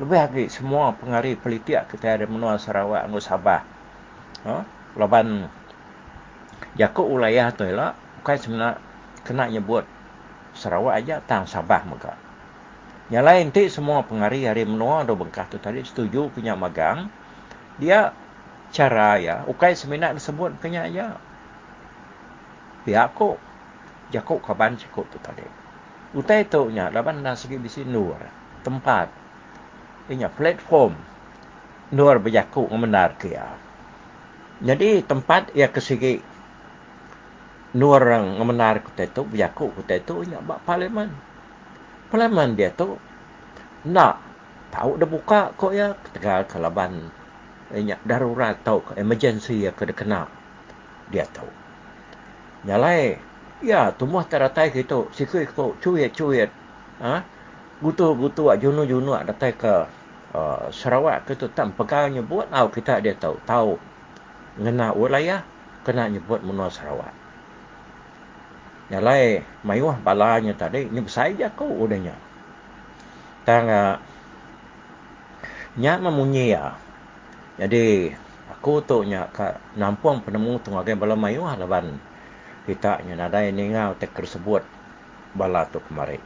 Lebih lagi semua pengaruh politik kita ada menua Sarawak ngus Sabah. Ha? Laban Jakub wilayah tu lah, bukan sebenarnya kena nyebut Sarawak aja tang Sabah muka. Yang lain ti semua pengaruh hari menua do bengkah tu tadi setuju punya magang. Dia cara ya, ukai seminat disebut punya aja. Pihak ko Jakub kaban cukup tu tadi. Utai tu nya laban dan segi bisi nur tempat. Inya platform nur berjakuk menar ke ya. Jadi tempat ia kesigi nur orang menar kita itu biaku kita itu nya bak parlimen. Parlimen dia tu nak tahu dah buka kok ya tegal kalaban nya darurat tau emergency ya kena kena. Dia tahu nyalai ya tumbuh teratai gitu sikui ko cuit cuit. Ha? Butu butu junu junu datai ke? Uh, Sarawak ke tu tam pegang nyebut au kita dia tahu tahu ngena wilayah kena nyebut menua Sarawak yang lain mayuah balanya tadi ni besar je kau udahnya. Tang uh, nya memunyi ya jadi aku tu nya ka nampung penemu tungagai bala mayuah laban kita nya nada ini ngau tek tersebut bala tu kemari.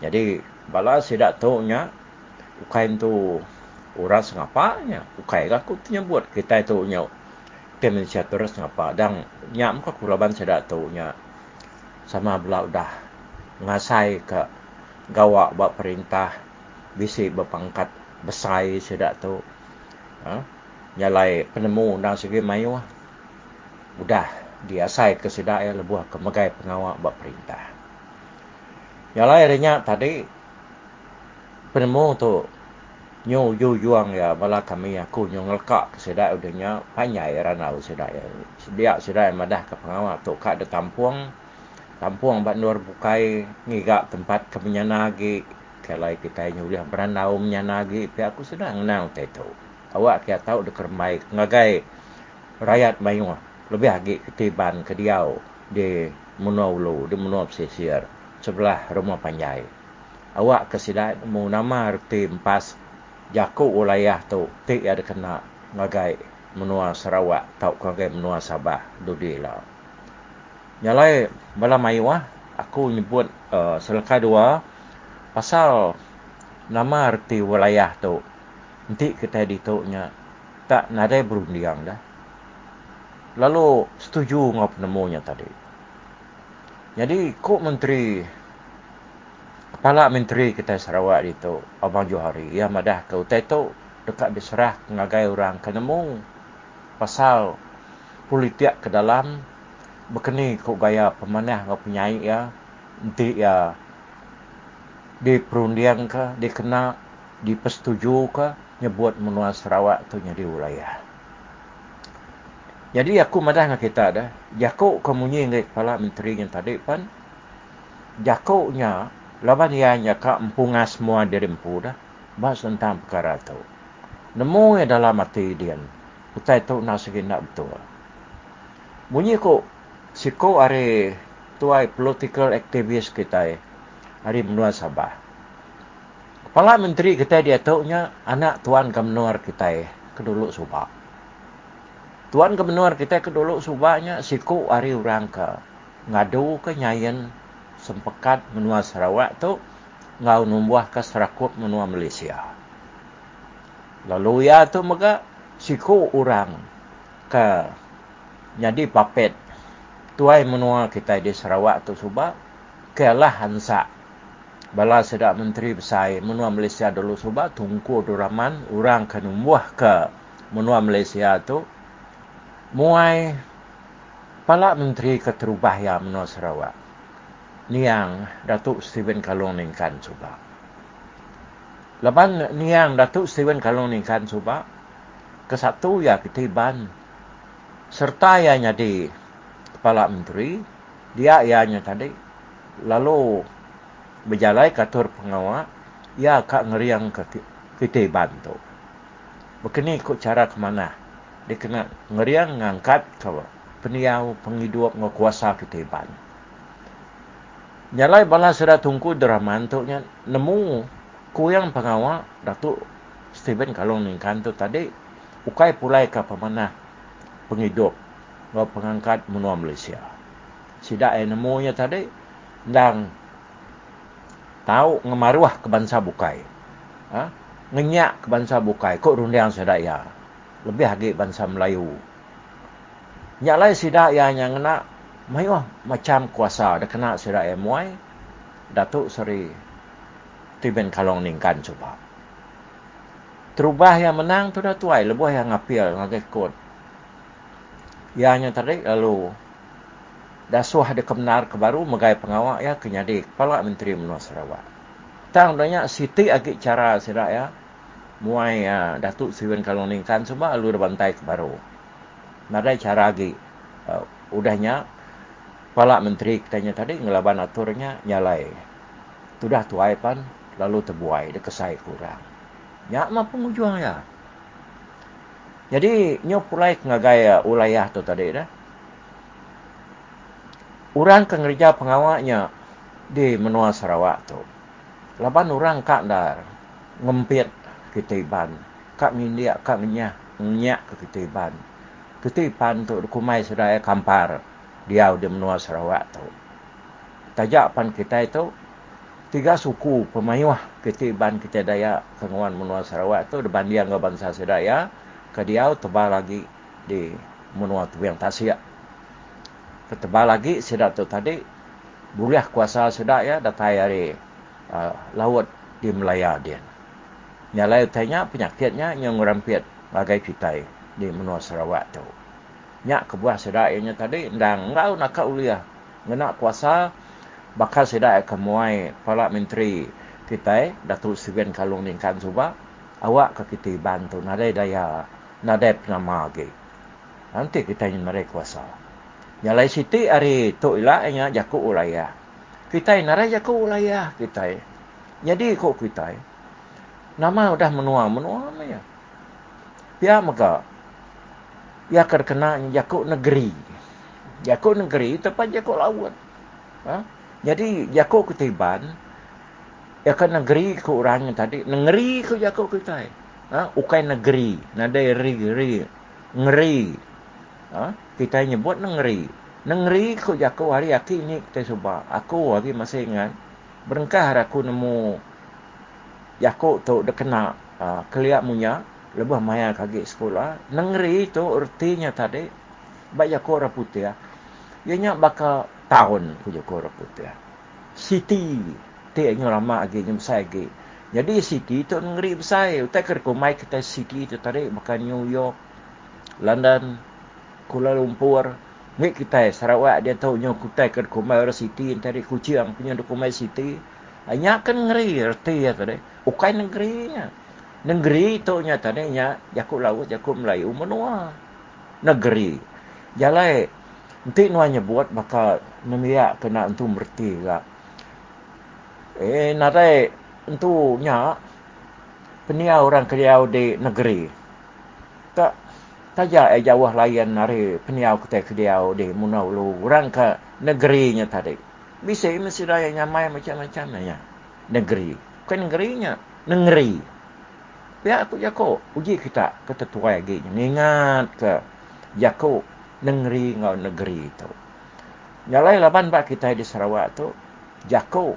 Jadi bala sidak tu nya ukain tu uras ngapanya ukai aku tu nyebut kita itu nya temen terus ngapa. Dan nyam ko kulaban sedak tu nya sama belah dah ngasai ke gawak buat perintah bisi berpangkat besar sedak tu. Ha? nyalai penemu dan segi mayu udah dia sai ke sedak ya lebuh ke megai pengawak buat perintah. Nyalai adanya tadi penemu tu nyu yu yuang ya bala kami aku nyu ngelkak ke sedak udahnya panjai ranau sedak ya. Sedak madah ke pengawak tu kak de tampuang Tampuang bat nur bukai ngigak tempat kemenyanagi kalau kita boleh beranau menyanagi. Tapi aku sudah mengenal itu awak kia tahu de kermai ngagai. Rakyat mayu lebih lagi ketiban ke diau. Di Munawlu di Munaw Pesisir sebelah rumah Panjai. Awak kesidat mu nama reti empas. Jaku wilayah tu tik ada kena ngagai menua Sarawak. Tau ngagai menua Sabah dudi lah Nyalai bala mayuah aku nyebut uh, selaka dua pasal nama arti wilayah tu. Nanti kita dituknya tak nadai berundiang dah. Lalu setuju dengan penemunya tadi. Jadi kok menteri kepala menteri kita Sarawak itu Abang Johari ia madah ke utai tu dekat diserah ngagai orang kenemu pasal politik ke dalam berkeni kok gaya pemanah ngau penyai ya nanti ya di perundian ke dikena dipersetuju ke nyebut menua Sarawak tu jadi wilayah. Jadi aku madah dengan kita dah. Jakuk kemunyi dengan kepala menteri yang tadi pun. Jakuknya, lawan ia nyaka empunga semua diri empu dah. Bahas tentang perkara tu. Nemu dalam mati dia. Utai tu nak segi nak betul. Bunyi ko Siko are tuai political activist kita hari menua Sabah. Kepala menteri kita dia taunya anak tuan kemenuar kita kedulu subak. Tuan kemenuar kita kedulu subaknya siku hari orang ke ngadu ke nyayan sempekat menua Sarawak tu ngau numbuh ke serakut menua Malaysia. Lalu ya tu maka siku orang ke jadi papet tuai menua kita di Sarawak tu subak kelah hansa. Bala sedak menteri besar menua Malaysia dulu subak tungku duraman orang kan umuah ke menua Malaysia tu. Muai pala menteri keterubah ya menua Sarawak niang Datuk Steven Kalong Ningkan subak. Lepas niang Datuk Steven Kalong Ningkan subak ke satu ya ketiban serta ya nyadi kepala menteri dia ianya tadi lalu berjalai katur pengawal ia kak ngeriang ke kita bantu. Begini ikut cara ke mana dia kena ngeriang ngangkat ke peniau penghidup ngekuasa kita ban nyalai bala sudah tunggu drama untuknya nemu kuyang pengawal Datuk Stephen Kalong Ningkan tu tadi ukai pulai ke pemanah penghidup bawa pengangkat menua Malaysia. Sidak yang nemunya tadi, dan tahu ngemaruah ke bangsa bukai. Ha? Ngenyak ke bangsa bukai. Kok rundiang sidak ya? Lebih lagi bangsa Melayu. Nyak lain sidak ya yang kena, mayuh macam kuasa. Dia kena sidak ya muai. Datuk Seri Tiben Kalong Ningkan cuba. Terubah yang menang tu dah tuai. Lebih yang ngapil, ngagai ianya tadi lalu dasuh ada kebenar ke baru megai pengawal ya kenyadi kepala menteri menua Sarawak. Tang banyak siti agi cara sirak ya. Muai ya, Datuk Siwen Kaloning semua lalu bantai ke baru. Nadai cara agi uh, udahnya kepala menteri katanya tadi ngelaban aturnya nyalai. Sudah tuai pan lalu terbuai dia kesai kurang. Ya mampu pengujuang ya. Jadi nyo pulai ngagaya ulayah tu tadi dah. Orang kerja pengawaknya di menua Sarawak tu. Laban orang kak dar ngempit ketiban. Kak mindiak kak nyah nyak ke ketiban. Ketiban tu kumai sedaya kampar dia di menua Sarawak tu. Tajak pan kita itu tiga suku pemayuah ketiban kita daya kenguan menua Sarawak tu depan dia bangsa sedaya kadiau tebal lagi di menua tu yang tasya. Ketebal lagi sedak tu tadi boleh kuasa sedak ya datai hari uh, laut di Melaya dia. Nyalai tanya penyakitnya yang ngerampit bagai kita di menua Sarawak tu. Nyak kebuah sedak ianya tadi ndang ngau nak uliah ngena kuasa bakal sedak kemuai pala menteri kita Datuk Steven Kalung Ningkan Subah awak ke kita bantu nadai daya nadep nama lagi. Nanti kita ingin mereka kuasa. Yang lain siti hari tu ilah nya jaku ulaya. Kita ini narai jaku ulaya kita. Jadi kok kita nama udah menua menua ya. Pia maka ya terkena jaku negeri. Jaku negeri tempat jaku laut. Ha? Jadi jaku ketiban ya kan negeri ke orangnya tadi negeri ke jaku kita ha? ukai negeri nadai ri ri ngeri ha? kita nyebut negeri Negeri ko jako hari aki ni kita cuba. Aku lagi masih ingat. Berengkah aku nemu jako tu dah kena uh, keliak munya. Lebih maya kaki sekolah. Negeri tu artinya tadi. Baik jako orang putih. Ianya bakal tahun ku jako orang putih. City. Lagi. Yang besar lagi. Jadi city tu negeri besar. Utai kerja mai kita city tu tadi. Bakal New York. London. Kuala Lumpur. Nggak kita Sarawak dia tahu nyo kutai ke Kumai City tadi kuciang punya Kumai City. Hanya kan ngeri erti ya tadi. Ukai negerinya. Negeri itu nya tadi nya jakuk laut jakuk Melayu menua. Negeri. Jalai nanti nuanya buat bakal nemiak kena entu merti lah. Eh nadai entu nya penia orang keliau di negeri. Tak Taja eh jauh layan nari peniau kita kediau di munau lu orang ke negerinya tadi. Bisa mesti raya nyamai macam-macam ya. Negeri. Bukan negerinya. Negeri. Ya aku jako. Uji kita ke tetua lagi. Ingat ke jako negeri ngau negeri itu. Nyalai laban bak kita di Sarawak tu. Jako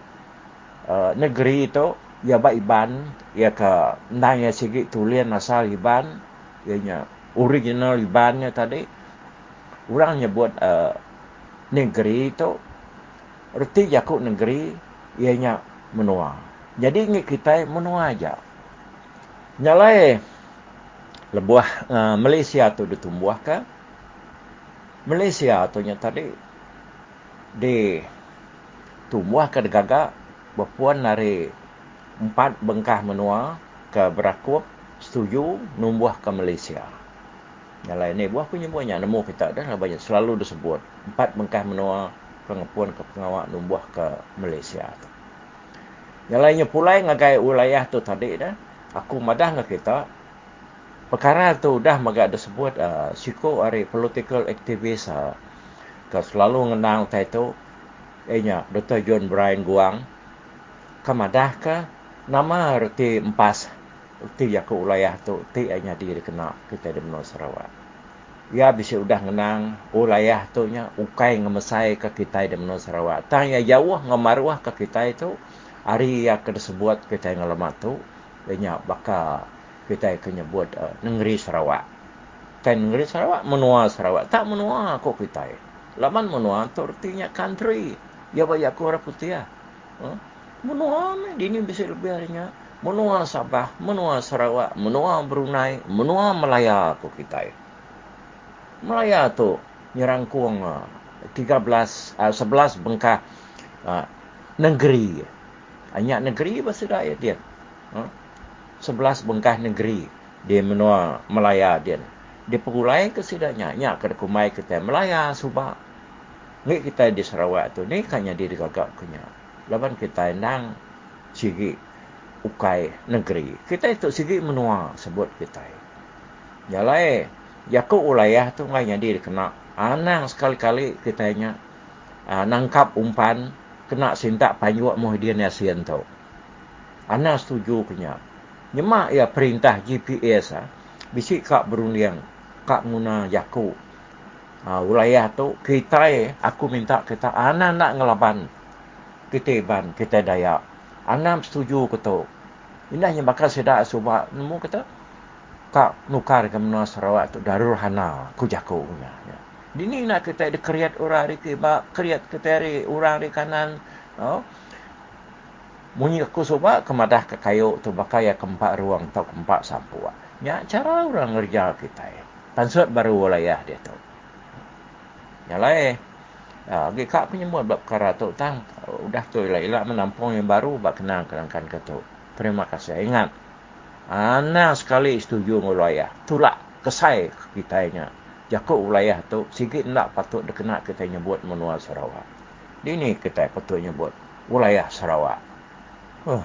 uh, negeri itu. Ya bak iban. Ya ke nanya sikit tulian asal iban. Ya original ibannya tadi orang nyebut uh, negeri itu erti jakuk negeri ianya menua jadi ingat kita menua aja nyalai lebuah uh, Malaysia tu ditumbuh ke Malaysia nya tadi di tumbuh ke degaga berpuan dari empat bengkah menua ke berakup setuju numbuh ke Malaysia. Yang lain ni buah punya buahnya nemu kita dah lah banyak selalu disebut empat bengkah menua pengapuan ke pengawak numbuh ke Malaysia. Yang lainnya pula ngagai wilayah tu tadi dah aku madah ngak kita perkara tu dah maga disebut uh, siko ari political activist uh, ke selalu ngenang tai tu ehnya Dr. John Brian Guang kamadah ke nama reti empas ti ya ke wilayah tu ti hanya diri kena kita di Menua Sarawak. Ya bisa udah ngenang wilayah tu nya ukai ngemesai ke kita di Menua Sarawak. Tanya jauh ngemaruah ke kita itu hari yang kena sebut kita yang lama tu nya baka kita kena buat uh, negeri Sarawak. Kan negeri Sarawak menua Sarawak tak menua kok kita. Laman menua tu artinya country. Ya banyak orang putih ya. Huh? Menua ni ini bisa lebih harinya menua Sabah, menua Sarawak, menua Brunei, menua Melaya tu kita. Melaya tu nyerangkung 13 uh, 11 bengkah uh, negeri. Hanya negeri bahasa dia. Uh, 11 bengkah negeri di menua Melaya dia. Di pegulai ke sidanya, nya ke kumai kita Melaya Subah. Ni kita di Sarawak tu ni kanya diri gagak punya. Laban kita nang sigi ukai negeri. Kita itu segi menua sebut kita. Jalai, yakuk wilayah tu ngai jadi kena anang sekali-kali kita nya uh, nangkap umpan kena sintak panjuak Muhyiddin Yassin tu. Ana setuju punya. Nyemak ya perintah GPS ah. Bisik kak berundiang kak guna yakuk uh, wilayah tu kita eh, aku minta kita ana nak ngelaban kita ban kita dayak Anam setuju ke tu. Ini hanya bakal sedak sebab nemu kata kak nukar ke menua Sarawak tu darur hana ku jaku punya. Ya. Dini nak kita ada kriat orang di kibak, kriat kita ada orang di kanan. Oh. Munyi aku sebab kemadah ke kayu tu bakal ya keempat ruang atau keempat sampu. Ya cara orang ngerja kita. Ya. Tansut baru wilayah dia tu. Yang lain. Ya, lagi kak penyembuhan bab perkara tu tang. Udah tu ilah-ilah menampung yang baru bak kenang kenangkan ke tu. Terima kasih. Ingat. Ana sekali setuju dengan wilayah. Itulah kesai kita nya. Wilayah tu sikit nak patut dikena kita nyebut menua Sarawak. Ini kita patut nyebut wilayah Sarawak. Huh.